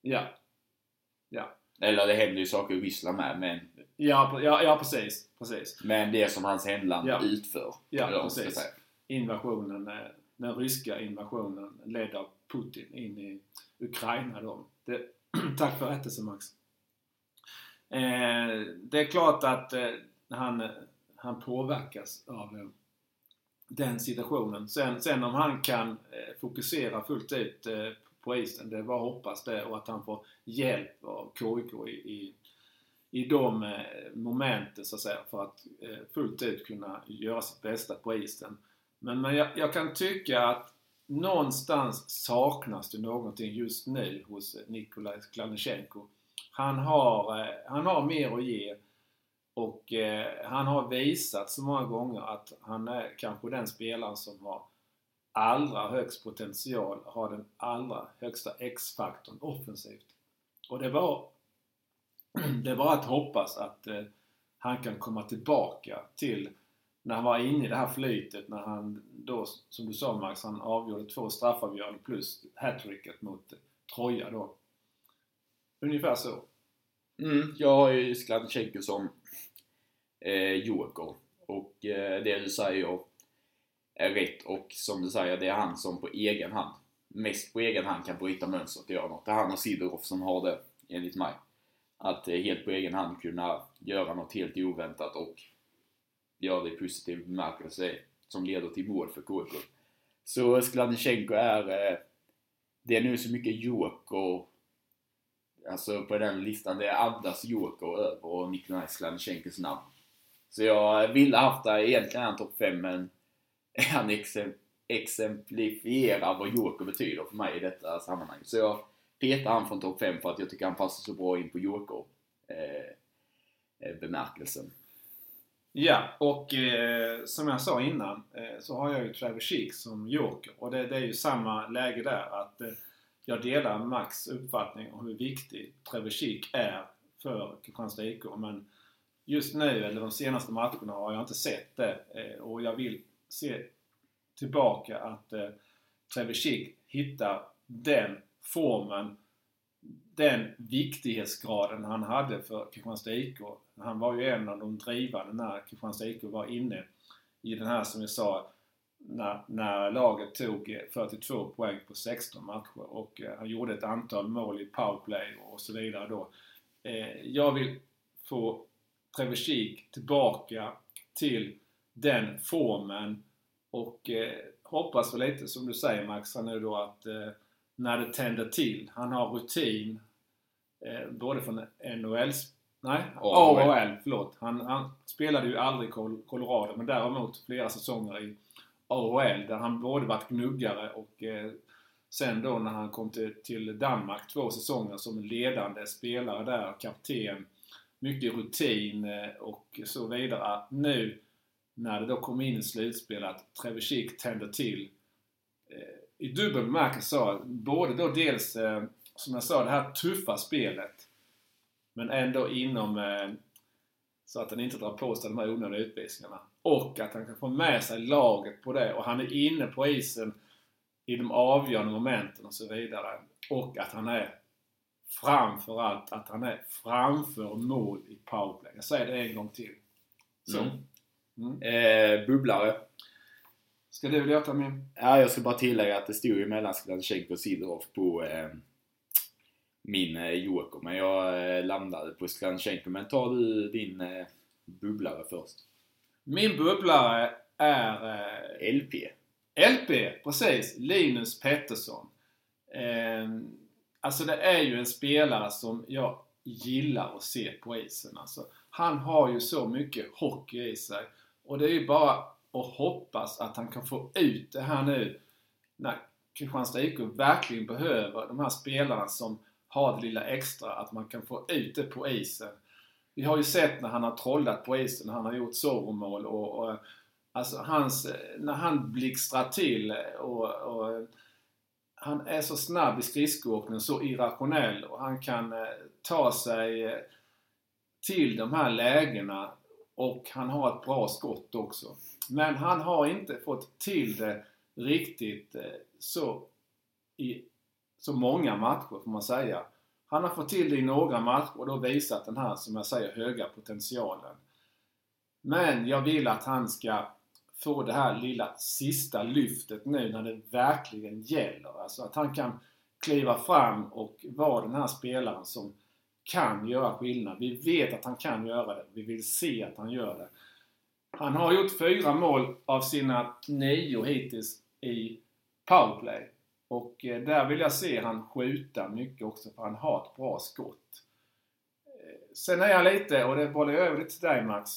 ja. Ja, Eller det händer ju saker i Ryssland med, men, ja, ja, ja precis. precis. men det som hans hemland Ja. utför. Ja, precis. Invasionen, den ryska invasionen ledd av Putin in i Ukraina då. Det, tack för rättelsen Max. Eh, det är klart att eh, han, han påverkas av eh, den situationen. Sen, sen om han kan eh, fokusera fullt ut eh, på isen, det är bara att hoppas det och att han får hjälp av KIK i, i, i de eh, momenten så att säga för att eh, fullt ut kunna göra sitt bästa på isen. Men, men jag, jag kan tycka att någonstans saknas det någonting just nu hos eh, Nikolaj Skladnichenko. Han har, eh, han har mer att ge och eh, han har visat så många gånger att han är kanske den spelaren som har allra högst potential, har den allra högsta X-faktorn offensivt. Och det var det är bara att hoppas att eh, han kan komma tillbaka till när han var inne i det här flytet när han då, som du sa Max, han avgjorde två straffavgöranden plus hattricket mot Troja då. Ungefär så. Mm, jag har ju Skladchenko som eh, joker. Och eh, det du säger är rätt. Och som du säger, det är han som på egen hand, mest på egen hand kan bryta mönstret och göra något. Det är han och Sidorov som har det, enligt mig. Att eh, helt på egen hand kunna göra något helt oväntat och göra det i positiv bemärkelse som leder till mål för KK. Så Skladchenko är, eh, det är nu så mycket joker Alltså på den listan, det är Addas Joker över och Nikolaj Skladchenkos namn. Så jag ville haft det egentligen en topp 5 men han exemplifierar vad Joker betyder för mig i detta sammanhang. Så jag petar han från topp 5 för att jag tycker han passar så bra in på Joker eh, eh, bemärkelsen. Ja, och eh, som jag sa innan eh, så har jag ju Travis Sheek som joker. Och det, det, är ju samma läge där. att eh, jag delar Max uppfattning om hur viktig Travis Sheek är för Kristianstad IK. Men just nu, eller de senaste matcherna, har jag inte sett det. Eh, och jag vill se tillbaka att eh, Travis hittar den formen den viktighetsgraden han hade för Kristianstad IK. Han var ju en av de drivande när Kristianstad IK var inne i den här som jag sa när, när laget tog eh, 42 poäng på 16 matcher och eh, han gjorde ett antal mål i powerplay och så vidare då. Eh, jag vill få Trevor tillbaka till den formen och hoppas väl lite som du säger Max nu då att när det tänder till. Han har rutin, eh, både från NHL, nej, AHL, förlåt. Han, han, spelade ju aldrig i Colorado, men däremot flera säsonger i AHL där han både varit gnuggare och eh, sen då när han kom till, till Danmark två säsonger som ledande spelare där, kapten. Mycket rutin eh, och så vidare. Nu när det då kom in i slutspel att Trevor tänder till eh, i dubbel bemärkelse. Både då dels, eh, som jag sa, det här tuffa spelet. Men ändå inom eh, så att han inte drar på sig de här onödiga utvisningarna. Och att han kan få med sig laget på det. Och han är inne på isen i de avgörande momenten och så vidare. Och att han är framförallt att han är framför mål i powerplay. Jag säger det en gång till. Så. Mm. Mm. Eh, bubblare. Ska du låta min? Ja, jag ska bara tillägga att det stod ju mellan Skladchenko och Sidorov på eh, min eh, joker. Men jag eh, landade på Skladchenko. Men tar du din eh, bubblare först? Min bubblare är... Eh, LP. LP, precis. Linus Pettersson. Eh, alltså det är ju en spelare som jag gillar att se på isen. Alltså, han har ju så mycket hockey i sig. Och det är ju bara och hoppas att han kan få ut det här nu när Kristianstad IK verkligen behöver de här spelarna som har det lilla extra, att man kan få ut det på isen. Vi har ju sett när han har trollat på isen, när han har gjort solomål och, och alltså hans, när han blixtrar till och, och han är så snabb i skridskoåkningen, så irrationell och han kan eh, ta sig eh, till de här lägena och han har ett bra skott också. Men han har inte fått till det riktigt eh, så i så många matcher får man säga. Han har fått till det i några matcher och då visat den här, som jag säger, höga potentialen. Men jag vill att han ska få det här lilla sista lyftet nu när det verkligen gäller. Alltså att han kan kliva fram och vara den här spelaren som kan göra skillnad. Vi vet att han kan göra det. Vi vill se att han gör det. Han har gjort fyra mål av sina nio hittills i powerplay. Och eh, där vill jag se han skjuta mycket också för han har ett bra skott. Eh, sen är jag lite, och det bollar jag över lite till dig Max,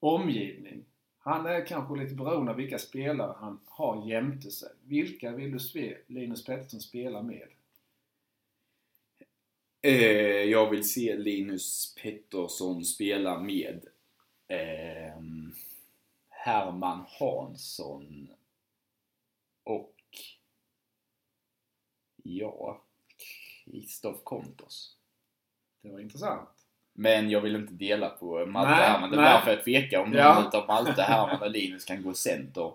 omgivning. Han är kanske lite beroende av vilka spelare han har jämte sig. Vilka vill du se Linus Pettersson spela med? Eh, jag vill se Linus Pettersson spela med eh, Herman Hansson och ja, Kristoff Kontos. Det var intressant. Men jag vill inte dela på Malte nej, Herman. Det var därför jag tvekar om ja. någon utav Malte Herman och Linus kan gå center.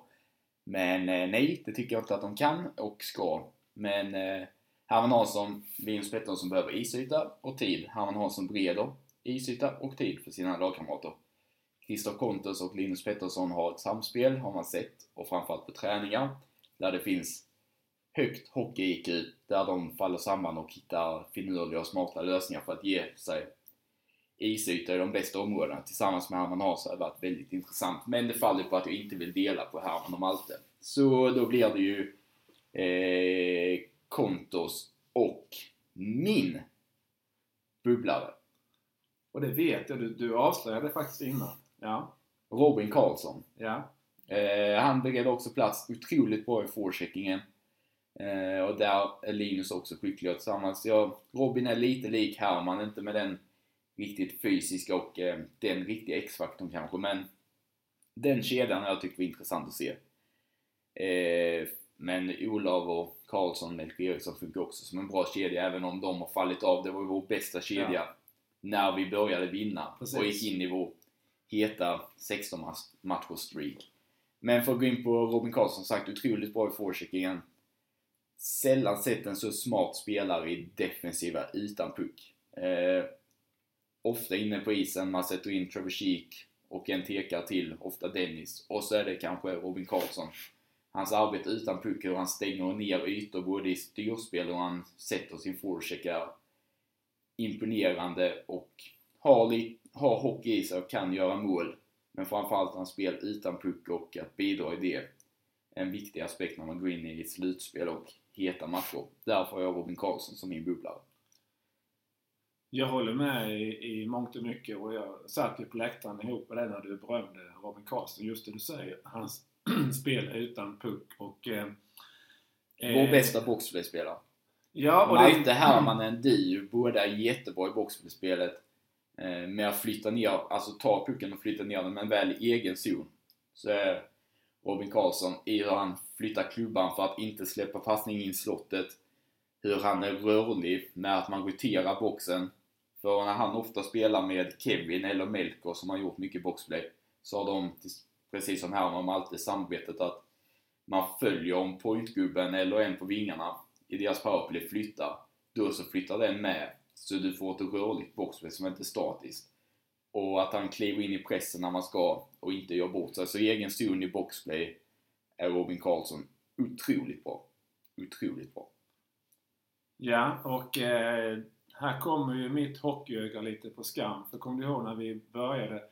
Men eh, nej, det tycker jag inte att de kan och ska. Men eh, Herman Hansson, Linus Pettersson behöver isyta och tid. Herman Hansson bereder isyta och tid för sina lagkamrater. Christer Kontos och Linus Pettersson har ett samspel, har man sett, och framförallt på träningar, där det finns högt hockey-IQ, där de faller samman och hittar finurliga och smarta lösningar för att ge sig isyta i de bästa områdena tillsammans med Herman Hansson har varit väldigt intressant. Men det faller på att jag inte vill dela på Herman och Malte. Så då blir det ju eh, Kontos och min bubblare. Och det vet jag, du, du avslöjade faktiskt innan. Ja. Robin Karlsson. Ja. Eh, han beredde också plats otroligt bra i forecheckingen. Eh, och där är Linus också skickliga tillsammans. Ja, Robin är lite lik Herman, inte med den riktigt fysiska och eh, den riktiga X-faktorn kanske, men den kedjan har jag tyckt var intressant att se. Eh, men Olav och Karlsson, Melker Eriksson funkar också som en bra kedja, även om de har fallit av. Det var ju vår bästa kedja Ja. när vi började vinna Precis. och gick in i vår heta 16 matchers streak. Men för att gå in på Robin Karlsson, sagt otroligt bra i forecheckingen. Sällan sett en så smart spelare i defensiva utan puck. Eh, ofta inne på isen, man sätter in Trevor Sheek och en tekare till, ofta Dennis. Och så är det kanske Robin Karlsson. Hans arbete utan puck, hur han stänger ner ytor både i styrspel och han sätter sin forecheck är imponerande och har, har hockey i sig och kan göra mål. Men framförallt hans spel utan puck och att bidra i det en viktig aspekt när man går in i ett slutspel och heta matcher. Därför har jag Robin Karlsson som min bubblare. Jag håller med i, i mångt och mycket och jag satt ju på läktaren ihop med dig när du berömde Robin Karlsson. Just det du säger. Hans spel utan puck och... Eh, Vår eh, bästa boxplayspelare. Ja, och Malte det... Herman är en duo. Båda är jättebra i boxplayspelet. Eh, med att flytta ner, alltså ta pucken och flytta ner den, men väl i egen zon. Så är Robin Karlsson i hur han flyttar klubban för att inte släppa passning in i slottet. Hur han är rörlig med att man roterar boxen. För när han ofta spelar med Kevin eller Melker som har gjort mycket boxplay så har de, precis som Herman och alltid samarbetet att man följer om pointgubben eller en på vingarna i deras powerplay flyttar, då så flyttar den med så du får ett rörligt boxplay som inte är statiskt. Och att han kliver in i pressen när man ska och inte gör bort sig. Så egen zon i boxplay är Robin Karlsson otroligt bra. Otroligt bra. Ja, och eh, här kommer ju mitt hockeyöga lite på skam. För kommer du ihåg när vi började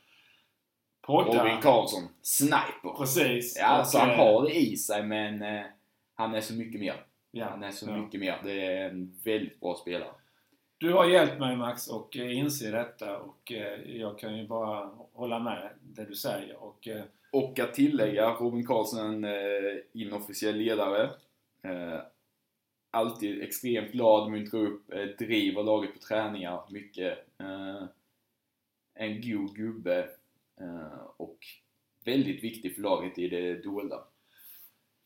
podda? Robin Karlsson, sniper! Precis. Ja, alltså han eh, har det i sig men eh, han är så mycket mer. Ja, Han är så ja. mycket mer. Det är en väldigt bra spelare. Du har hjälpt mig Max och eh, inse detta och eh, jag kan ju bara hålla med det du säger. Och, eh, Och att tillägga, Robin Karlsson eh, inofficiell ledare. Alltid extremt glad, muntrar upp, driver laget på träningar mycket. En god gubbe och väldigt viktig för laget i det dolda.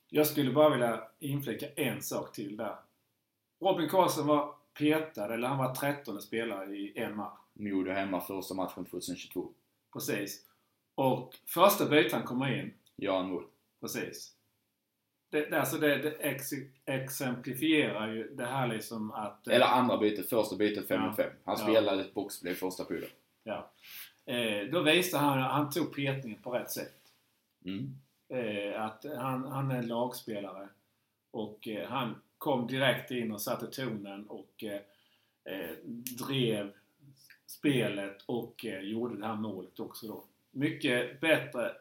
jag skulle bara vilja inflika en sak till där. Robin Karlsson var petad, eller han var 13 spelare i en match. Modo hemma första matchen 2022. Precis. Och första bytet han kommer in, en mål. precis. Det, alltså det, det ex, exemplifierar ju det här liksom att... eh, Eller andra bytet, första bytet 5 mot 5. Han Ja. spelade ett boxplay första perioden. Ja. Eh, då visade han han tog petningen på rätt sätt. Mm. Eh, att han, han är en lagspelare. Och eh, han kom direkt in och satte tonen och eh, eh, drev spelet och eh, gjorde det här målet också då. Mycket bättre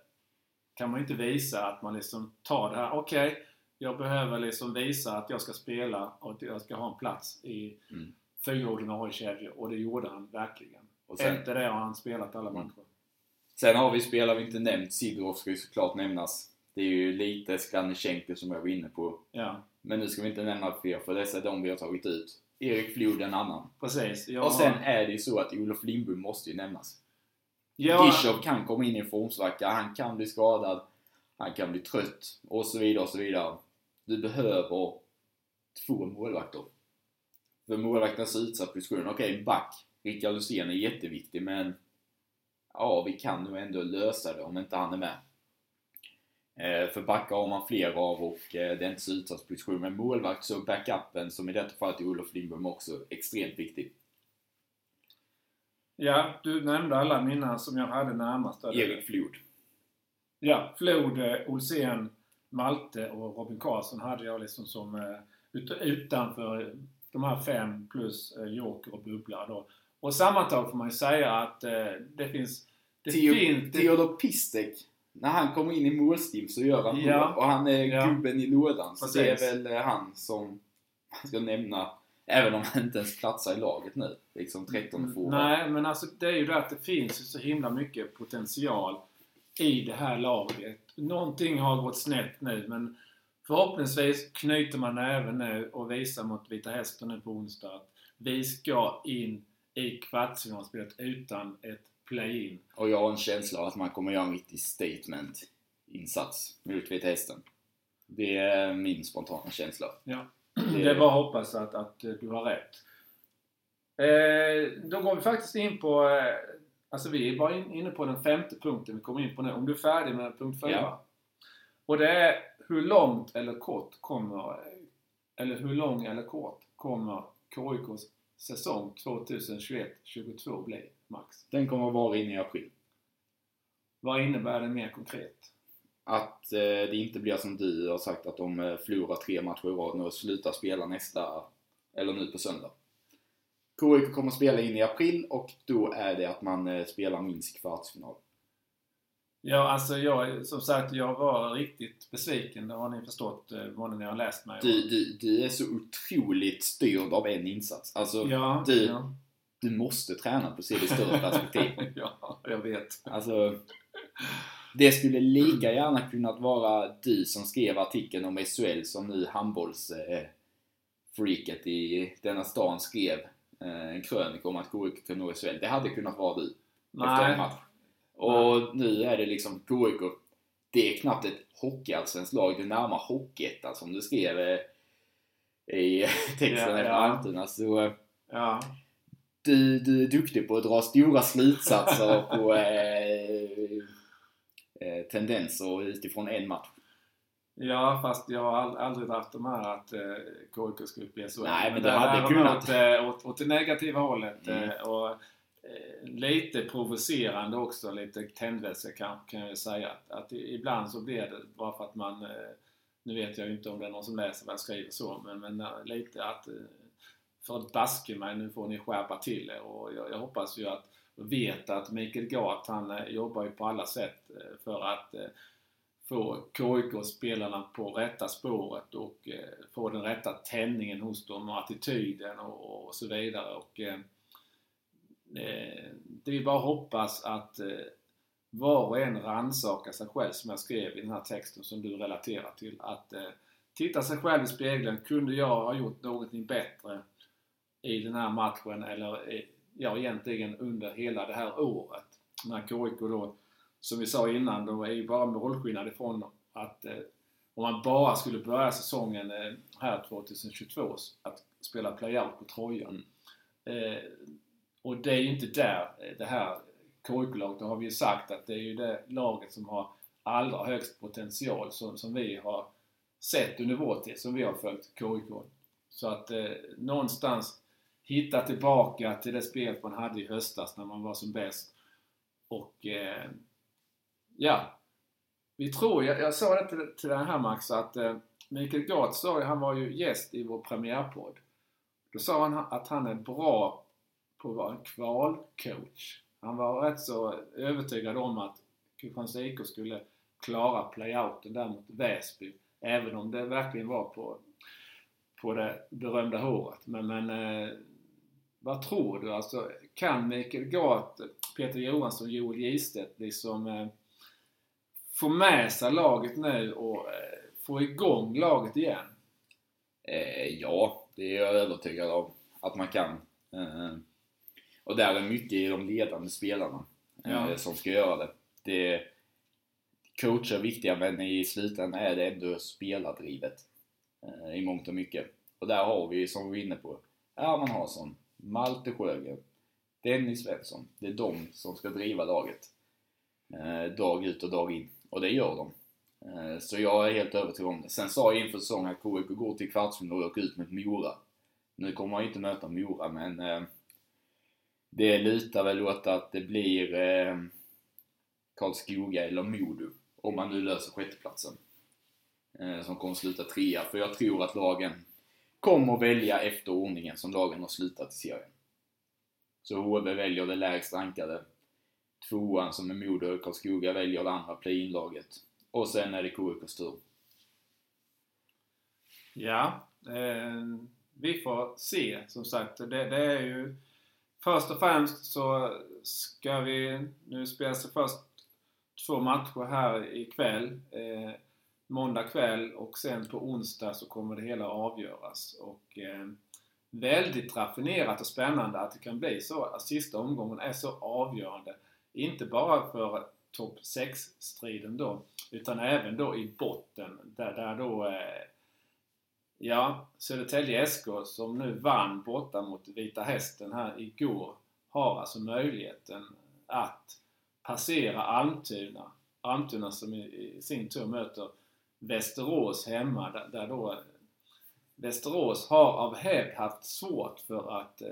kan man inte visa att man liksom tar det här, okej, jag behöver liksom visa att jag ska spela och att jag ska ha en plats i Mm. fyra ordinarie kedjor och det gjorde han verkligen. Och sen, Efter det har han spelat alla Mm. matcher. Sen har vi spelare vi inte nämnt. Sidorov ska ju såklart nämnas. Det är ju lite Sklanichenko som jag var inne på. Ja, Men nu ska vi inte nämna fler, för dessa är de vi har tagit ut. Erik Flod en annan. precis. Jag, Och sen är det ju så att Olof Lindbom måste ju nämnas. ja, Gishov kan komma in i en formsvacka, han kan bli skadad, han kan bli trött och så vidare och så vidare. Du behöver två målvakter. För målvakten är så utsatt position. Okej, back. Rickard Lusén är jätteviktig, men ja, vi kan nog ändå lösa det om inte han är med. Eh, för backar har man fler av och eh, det är inte så utsatt position. Men målvakt så backupen, som i detta fallet är Olof Lindbom också, extremt viktig. ja, du nämnde alla mina som jag hade närmast. Erik Flod. Ja, Flod, eh, Olsén, Malte och Robin Karlsson hade jag liksom som ut, utanför de här fem plus Joker och Bubbla då. Och sammantaget får man ju säga att det finns... Det Theo- finns... Theodor Pistek, när han kommer in i målstim så gör han Ja. mål. Och han är Ja. gubben i lådan. Så det Precis. är väl eh, han som man ska nämna. Även om han inte ens platsar i laget nu. Liksom 13 forward. Nej, men alltså det är ju det att det finns ju så himla mycket potential i det här laget. Någonting har gått snett nu men förhoppningsvis knyter man näven nu och visar mot Vita Hästen nu på onsdag att vi ska in i kvartsfinalspelet utan ett play-in. Och jag har en känsla av att man kommer göra en riktig statement-insats mot Vita Hästen. Det är min spontana känsla. Ja. Det är bara att hoppas att, att du har rätt. Eh, då går vi faktiskt in på... Eh, alltså vi är bara in, inne på den femte punkten vi kommer in på nu. Om du är färdig med punkt 4. Ja. Och det är hur långt eller kort kommer... Eller hur lång eller kort kommer KIKs säsong 2021-22 bli, Max? Den kommer att vara inne i april. Vad innebär det mer konkret? Att eh, det inte blir som du har sagt att de eh, förlorar tre matcher i rad nu och slutar spela nästa, eller nu på söndag. KIK kommer spela in i april och då är det att man eh, spelar minst kvartsfinal. Ja, alltså jag, som sagt, jag var riktigt besviken. Det har ni förstått, vad ni har läst mig. Du, du, du är så otroligt styrd av en insats. Alltså, ja, du, ja. Du måste träna på att se det större perspektiv. ja, jag vet. Alltså, det skulle lika gärna kunnat vara du som skrev artikeln om SHL som nu handbollsfreaket eh, i denna stan skrev eh, en krönika om att KIK kan nå SHL. Det hade kunnat vara du. Efter en Nej, match. Och nu är det liksom KIK. Det är knappt ett hockeyallsvenskt lag. Det är närmare Hockeyettan som du skrev eh, i texten Ja, efter ja. Almtuna. Så eh, ja. Du, du är duktig på att dra stora slutsatser på eh, eh, tendenser utifrån en match. Ja, fast jag har ald- aldrig haft de här att eh, KIK skulle bli SHL. Nej, men det hade kunnat. Åt, eh, åt, åt det negativa hållet. Mm. Eh, och, lite provocerande också, lite tändvätska kan, kan jag säga. Att, att ibland så blir det bara för att man... Nu vet jag ju inte om det är någon som läser vad jag skriver så, men, men lite att... För baske mig, nu får ni skärpa till er. Och jag, jag hoppas ju att, och vet att Mikael Gart, han eh, jobbar ju på alla sätt eh, för att eh, få KIK-spelarna på rätta spåret och få den rätta tändningen hos dem och attityden och, och så vidare. Och, eh, det är bara att hoppas att eh, var och en rannsakar sig själv som jag skrev i den här texten som du relaterar till. Att eh, titta sig själv i spegeln. Kunde jag ha gjort någonting bättre i den här matchen eller ja, egentligen under hela det här året? När KIK då som vi sa innan, då är ju bara målskillnad ifrån att eh, om man bara skulle börja säsongen eh, här 2022 att spela playout på Trojan. Eh, och det är ju inte där eh, det här KIK-laget, det har vi ju sagt att det är ju det laget som har allra högst potential som, som vi har sett under vår tid, som vi har följt KIK. Så att eh, någonstans hitta tillbaka till det spelet man hade i höstas när man var som bäst. Och eh, ja, vi tror, jag, jag sa det till, till den här Max, att eh, Mikael Gart sa ju, han var ju gäst i vår premiärpodd. Då sa han att han är bra på att vara en kvalcoach. Han var rätt så övertygad om att Kristianstads IK skulle klara playouten där mot Väsby. Även om det verkligen var på, på det berömda håret. Men, men eh, vad tror du? Alltså, kan Mikael Gart, Peter Johansson, Joel Gistedt liksom eh, få med sig laget nu och eh, få igång laget igen? Eh, ja, det är jag övertygad om att man kan. Eh, och där är mycket i de ledande spelarna eh, Ja. som ska göra det. det. Coacher är viktiga men i slutändan är det ändå spelardrivet eh, i mångt och mycket. Och där har vi, som vi var inne på, Herman Hansson, Malte Sjögren, Dennis Svensson. Det är de som ska driva laget eh, dag ut och dag in. Och det gör de. Eh, Så jag är helt övertygad om det. Sen sa jag inför säsongen att KIK går till kvartsfinal och åker ut mot Mora. Nu kommer man ju inte möta Mora men eh, det lutar väl åt att det blir eh, Karlskoga eller Modo. Om man nu löser sjätteplatsen. Eh, som kommer sluta trea. För jag tror att lagen kommer välja efter ordningen som lagen har slutat i serien. Så HV väljer det lägst rankade. Tvåan som är Modo och Karlskoga väljer det andra play-in-laget. Och sen är det KIKs tur. Ja, eh, vi får se som sagt. Det, det är ju Först och främst så ska vi... Nu spelas det först två matcher här ikväll. Eh, måndag kväll och sen på onsdag så kommer det hela avgöras. Och eh, väldigt raffinerat och spännande att det kan bli så att sista omgången är så avgörande. Inte bara för topp 6-striden då, utan även då i botten där, där då eh, Ja, Södertälje SK som nu vann borta mot Vita Hästen här igår har alltså möjligheten att passera Almtuna. Almtuna som i, i sin tur möter Västerås hemma där, där då Västerås har av hävd haft svårt för att eh,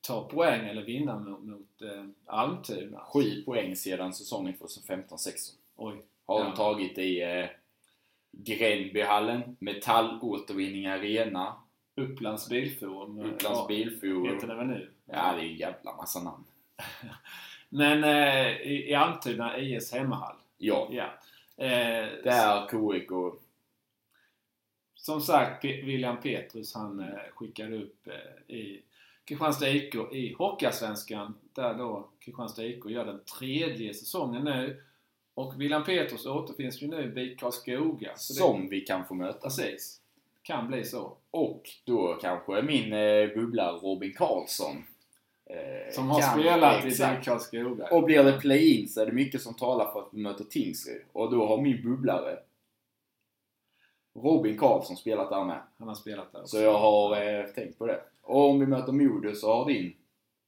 ta poäng eller vinna mot, mot eh, Almtuna. Sju poäng sedan säsongen 2015-16. Oj. Har Ja. de tagit i eh, Gränbyhallen, Metallåtervinning Arena, Upplands Bilforum. eh, Upplands ja, Heter Bilforum. det väl nu? Ja, det är en jävla massa namn. Men eh, i, i Almtuna IS hemmahall. Ja, Ja. Eh, där KIK Som sagt, Pe- William Petrus han eh, skickade upp eh, i Kristianstad IK i Hockeyallsvenskan där då Kristianstad IK gör den tredje säsongen nu. Och William Petrus återfinns ju nu i Karlskoga. Som vi kan få möta. precis. Kan bli så. Och då kanske min eh, bubblare Robin Karlsson. Eh, Som har kan- spelat i exakt. BIK Karlskoga. Och blir det play-in så är det mycket som talar för att vi möter Tingsryd. Och då har min bubblare Robin Karlsson spelat där med. Han har spelat där också. Så jag har eh, tänkt på det. Och om vi möter Modo så har din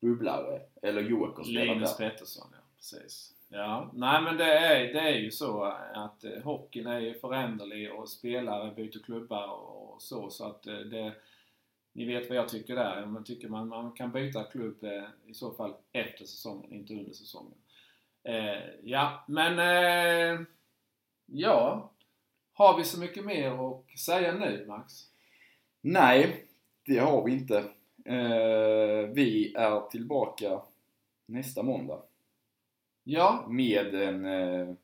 bubblare, eller Joker, spelat Linus där. Pettersson, ja. Precis. Ja, nej men det är, det är ju så att eh, hockeyn är ju föränderlig och spelare byter klubbar och så. Så att eh, det, ni vet vad jag tycker där. Man tycker man, man kan byta klubb eh, i så fall efter säsongen, inte under säsongen. Eh, ja, men eh, ja. Har vi så mycket mer att säga nu, Max? Nej, det har vi inte. Eh, vi är tillbaka nästa måndag Ja, med en eh,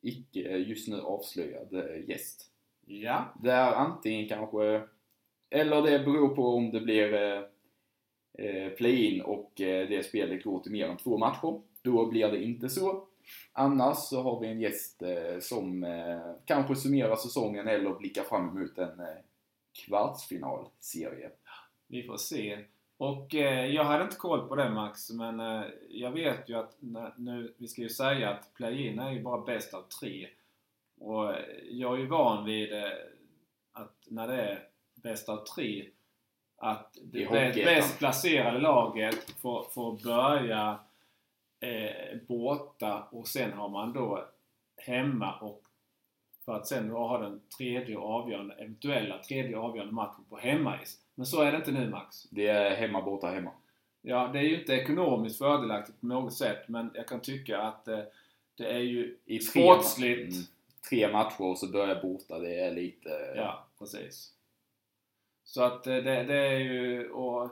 icke just nu avslöjad eh, gäst. ja, Där antingen kanske, eller det beror på om det blir eh, eh play-in och eh, det spelet går till mer än två matcher. Då blir det inte så. Annars så har vi en gäst eh, som kanske summerar säsongen eller blickar fram emot en kvartsfinalserie. Vi får se. Och eh, jag hade inte koll på det Max, men eh, jag vet ju att när, nu, vi ska ju säga att play-in är ju bara bäst av tre. Och jag är ju van vid eh, att när det är bäst av tre att det Hockeyettan. bäst placerade laget får, får börja eh, borta och sen har man då hemma och för att sen då ha den tredje avgörande, eventuella tredje avgörande matchen på hemmais. Men så är det inte nu Max. Det är hemma, borta, hemma. Ja, det är ju inte ekonomiskt fördelaktigt på något sätt men jag kan tycka att eh, det är ju I tre, sportsligt. mm, tre matcher och så börjar borta. Det är lite... Ja, precis. Så att eh, det, det är ju... Och,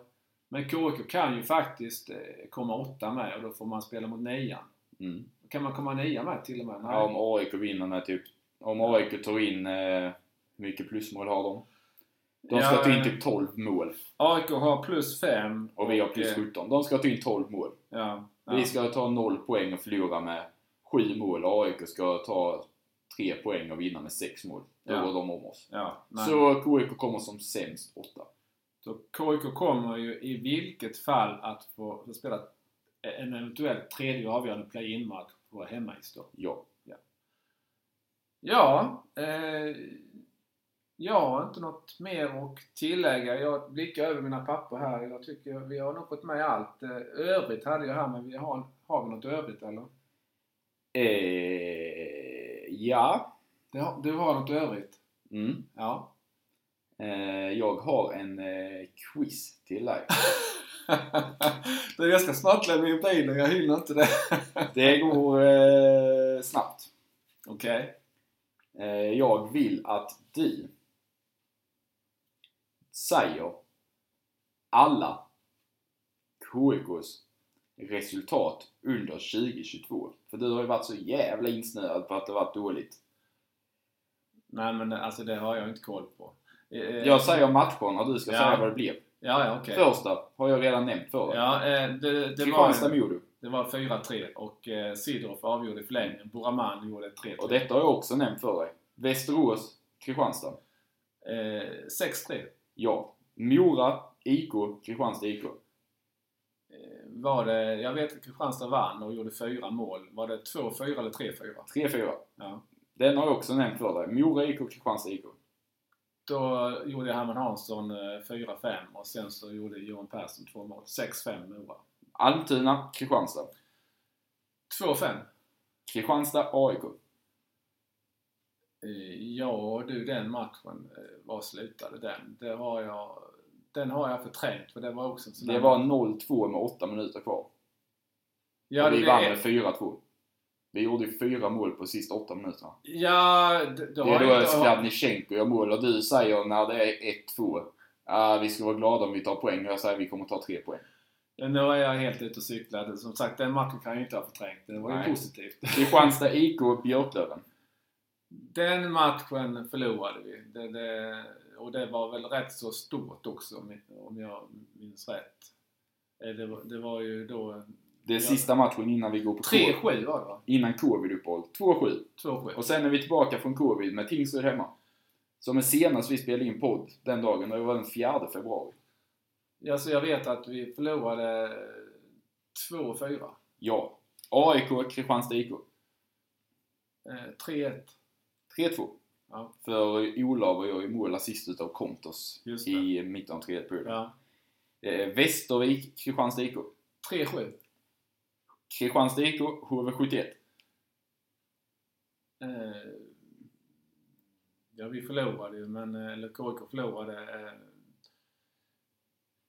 men KIK kan ju faktiskt eh, komma åtta med och då får man spela mot nian. Mm. Kan man komma nia med till och med? Nej. Ja, om AIK vinner med typ... Om AIK tar in... Eh, hur mycket plusmål har de? De ska Ja, ta in eh, typ 12 mål. AIK har plus fem. Och vi har plus eh, 17. De ska ta in 12 mål. Ja. ja. Vi ska ta 0 poäng och förlora med 7 mål. AIK ska ta 3 poäng och vinna med 6 mål. Då Ja. går de om oss. Ja. Så KIK kommer som sämst 8. Så KIK kommer ju i vilket fall att få, få spela en eventuell tredje avgörande play-in-match på hemmais då. Ja. Ja, eh, jag har inte något mer att tillägga. Jag blickar över mina papper här. Jag tycker vi har nog fått med allt. Eh, övrigt hade jag här, men vi har, har vi något övrigt eller? Eh, ja. Det har, du har något övrigt? Mm. Ja. Eh, jag har en eh, quiz till dig. du, jag ska snart lämna in bilen. Jag hinner inte det. Det går eh, snabbt. Okej. Eh, jag vill att du säger alla KIKs resultat under 2022. För du har ju varit så jävla insnöad på att det varit dåligt. Nej men alltså det har jag inte koll på. Eh, Jag säger matcherna du ska Ja. säga vad det blev. Ja, ja okej. Första har jag redan nämnt för dig. Ja, eh, det, det var Kristianstad-Modo. Det var 4-3 och eh, Sidorov avgjorde i förlängningen. Buraman gjorde 3-3. Och detta har jag också nämnt för dig. Västerås, Kristianstad. Eh, 6-3. Ja. Mora, IK, Kristianstad, IK. Eh, var det, jag vet att Kristianstad vann och gjorde fyra mål. Var det 2-4 eller 3-4? 3-4. Ja. Den har jag också nämnt för dig. Mora, IK, Kristianstad, IK. Då gjorde Herman Hansson eh, 4-5 och sen så gjorde Johan Persson två mål. 6-5 Mora. Almtuna, Kristianstad. 2-5. Kristianstad, AIK. Eh, Ja du, den matchen. eh, Var slutade den? Det har jag, den har jag förträngt för det var också en sån Det var 0-2 med 8 minuter kvar. ja, och vi det vann med 4-2. Vi gjorde fyra mål på sista 8 minuterna. Ja, det, det Det är då. Skladnichenko gör mål och du säger när det är 1-2 ah, vi ska vara glada om vi tar poäng och jag säger vi kommer ta 3 poäng. Nu är jag helt ute och cyklar. Som sagt, den matchen kan jag inte ha förträngt. Det var ju positivt. Kristianstad IK Björklöven. Den matchen förlorade vi. Det, det, och det var väl rätt så stort också om jag minns rätt. Eh, Det var, det var ju då... Det är sista matchen innan vi går på covid. 3-7 var det va? Innan covid-uppehåll. 2-7. 2-7. Och sen är vi tillbaka från covid med Tingsryd hemma. Som är senast vi spelade in podd den dagen. Det var den 4 februari. Ja, så jag vet att vi förlorade 2-4. Ja. AIK Kristianstad IK. Eh, 3-1. 3-2. Ja, För Olav och jag i mål assist utav Kontos i mitten av tredje perioden. Ja. Eh, Västervik Kristianstad IK. 3-7. Kristianstad IK HV71. Eh, ja, vi förlorade ju, men... eh, Eller KIK förlorade.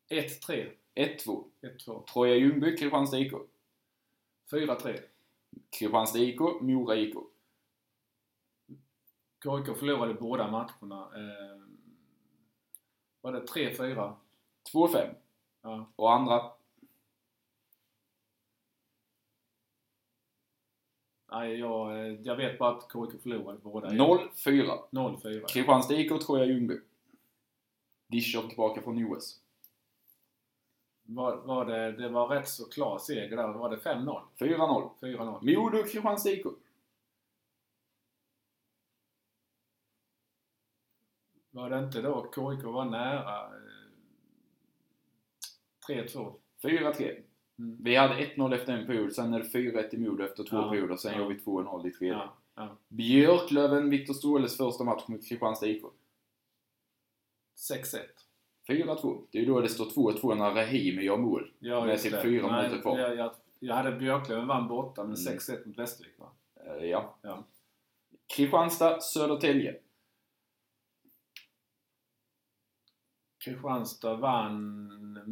Eh, 1-3. 1-2. 1-2. Troja Ljungby Kristianstad IK. 4-3. Kristianstad IK Mora IK. KIK förlorade båda matcherna. Eh, var det 3-4? 2-5. Ja. Och andra Nej, jag, eh, jag vet bara att KIK förlorade båda. 0-4. 0-4. Kristianstad IK Troja Ljungby. Discher tillbaka från OS. Var, var det, det var rätt så klar seger där. Var det 5-0? 4-0. 4-0? Modo Kristianstad IK. Var det inte då KIK var nära? Eh, 3-2. 4-3. Mm. Vi hade 1-0 efter en period, sen är det 4-1 i Modo efter två Ja, perioder, sen ja. gör vi 2-0 i tredje. Ja, ja. Björklöven, Viktor Ståhles första match mot Kristianstad IK. 6-1. 4-2. Det är ju då det står 2-2 när Rahimi gör mål. Ja, Med det. fyra minuter kvar. Jag, jag, jag hade Björklöven vann borta Mm. 6-1 mot Västervik va? Eh, ja. Ja. Kristianstad, Södertälje. Kristianstad vann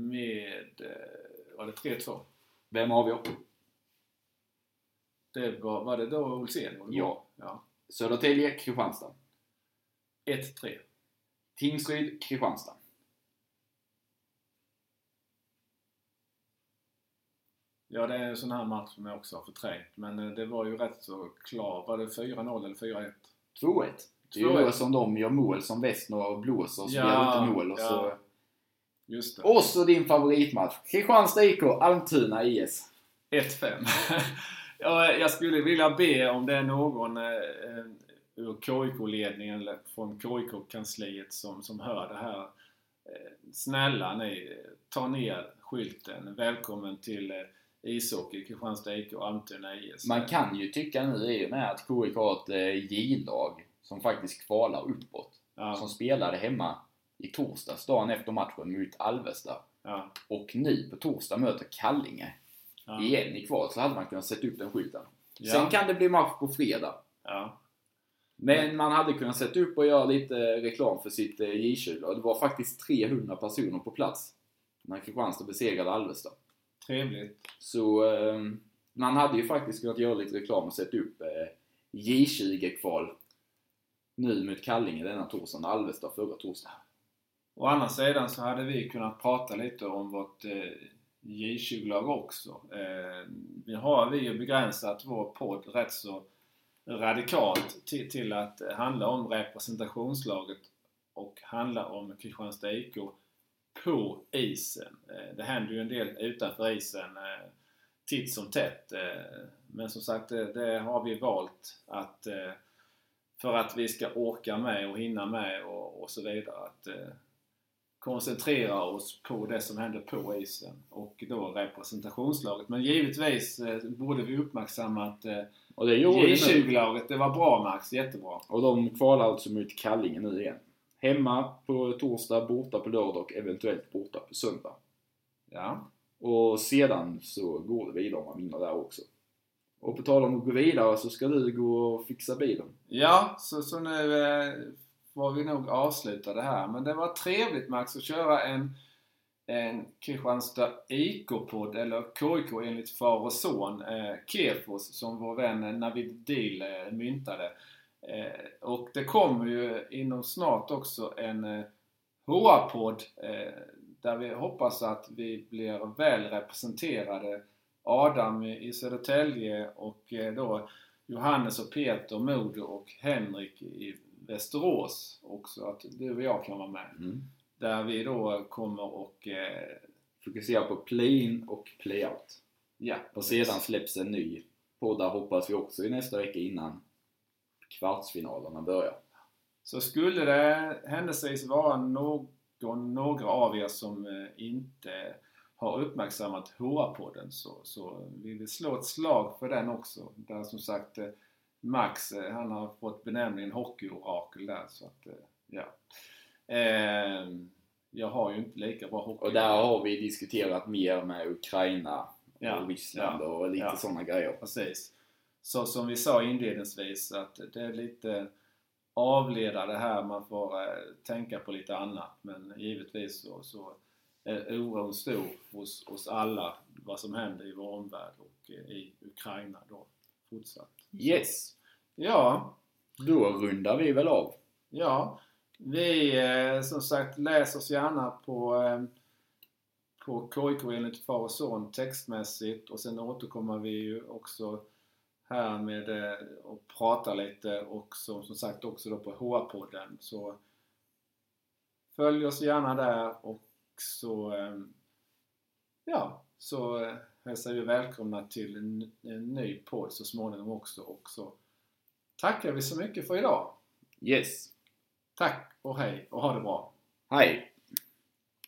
med... eh, Var det 3-2? Vem avgör? Det var, var det då Olsén Ja. ja. Södertälje, Kristianstad. 1-3. Tingsryd, Kristianstad. Ja, det är en sån här match som jag också har förträngt. Men eh, det var ju rätt så klar. Var det 4-0 eller 4-1? 2-1. Det är ju 2-1. då som de gör mål som Westnor blåser och så Ja, gör inte mål och ja. så... Just det. Och så din favoritmatch. Kristianstad IK, Almtuna IS. 1-5. ja, jag skulle vilja be om det är någon eh, ur KIK-ledningen eller från KIK-kansliet som, som hör det här. Eh, snälla ni, ta ner skylten. Välkommen till eh, ishockey, Kristianstad IK och Almtuna IS. Man kan ju tycka nu i och med att KIK har ett J-lag som faktiskt kvalar uppåt. ja, Som spelade hemma i torsdags, dagen efter matchen mot Alvesta. ja, Och nu på torsdag möter Kallinge ja, igen i kval så hade man kunnat sätta upp den skylten. Sen kan det bli match på fredag. Men man hade kunnat sätta upp och göra lite reklam för sitt eh, J20 och det var faktiskt 300 personer på plats när Kristianstad besegrade Alvesta. trevligt. Så eh, man hade ju faktiskt kunnat göra lite reklam och sätta upp eh, J20-kval nu mot Kallinge denna torsdagen, Alvesta förra torsdagen. Å andra sidan så hade vi kunnat prata lite om vårt eh, J20-lag också. Eh, vi har vi ju begränsat vår podd rätt så radikalt till, till att handla om representationslaget och handla om Kristianstad IK på isen. Eh, det händer ju en del utanför isen. Eh, titt som tätt. Eh, men som sagt, det, det har vi valt att eh, för att vi ska orka med och hinna med och, och så vidare. Att eh, koncentrera oss på det som händer på isen och då representationslaget. Men givetvis eh, borde vi uppmärksamma att eh, Och det gjorde vi nu. J20-laget, det var bra Max, jättebra. Och de kvalar alltså mot Kallinge nu igen. Hemma på torsdag, borta på lördag och eventuellt borta på söndag. Ja. Och sedan så går det vidare om man vinner där också. Och på tal om att gå vidare så ska du gå och fixa bilen. Ja, så, så nu eh, får vi nog avsluta det här. Men det var trevligt Max att köra en, en Kristianstad IK-podd, eller KIK enligt far och son, eh, Kefos, som vår vän Navid Dil eh, myntade. Eh, och det kommer ju inom snart också en eh, HA-podd eh, där vi hoppas att vi blir väl representerade. Adam i Södertälje och eh, då Johannes och Peter Modo och Henrik i Västerås också. Att du och jag kan vara med. Mm. Där vi då kommer och... Eh, Fokusera på play-in och play-out. ja, Och sedan släpps en ny podd där hoppas vi också i nästa vecka innan kvartsfinalerna börjar. Så skulle det händelsevis vara någon, några av er som eh, inte har uppmärksammat HA-podden så, så vill vi slå ett slag för den också. Där som sagt eh, Max, eh, han har fått benämningen hockeyorakel där så att, eh, ja. Eh, jag har ju inte lika bra hockey. Och där har vi diskuterat mer med Ukraina Ja, och Ryssland ja, och lite ja. sådana grejer. Precis. Så som vi sa inledningsvis att det är lite avleda det här, man får tänka på lite annat. Men givetvis så, så är oron stor hos, hos alla vad som händer i vår omvärld och eh, i Ukraina då fortsatt. Yes! Ja, Då rundar vi väl av. ja. Vi eh, som sagt läser oss gärna på eh, på KIK enligt far och son textmässigt och sen återkommer vi ju också här med eh, och prata lite och som, som sagt också då på HR-podden. Så följ oss gärna där och så eh, ja, så eh, hälsar vi välkomna till en, en ny podd så småningom också och så tackar vi så mycket för idag. Yes! Tack och hej och ha det bra! Hej!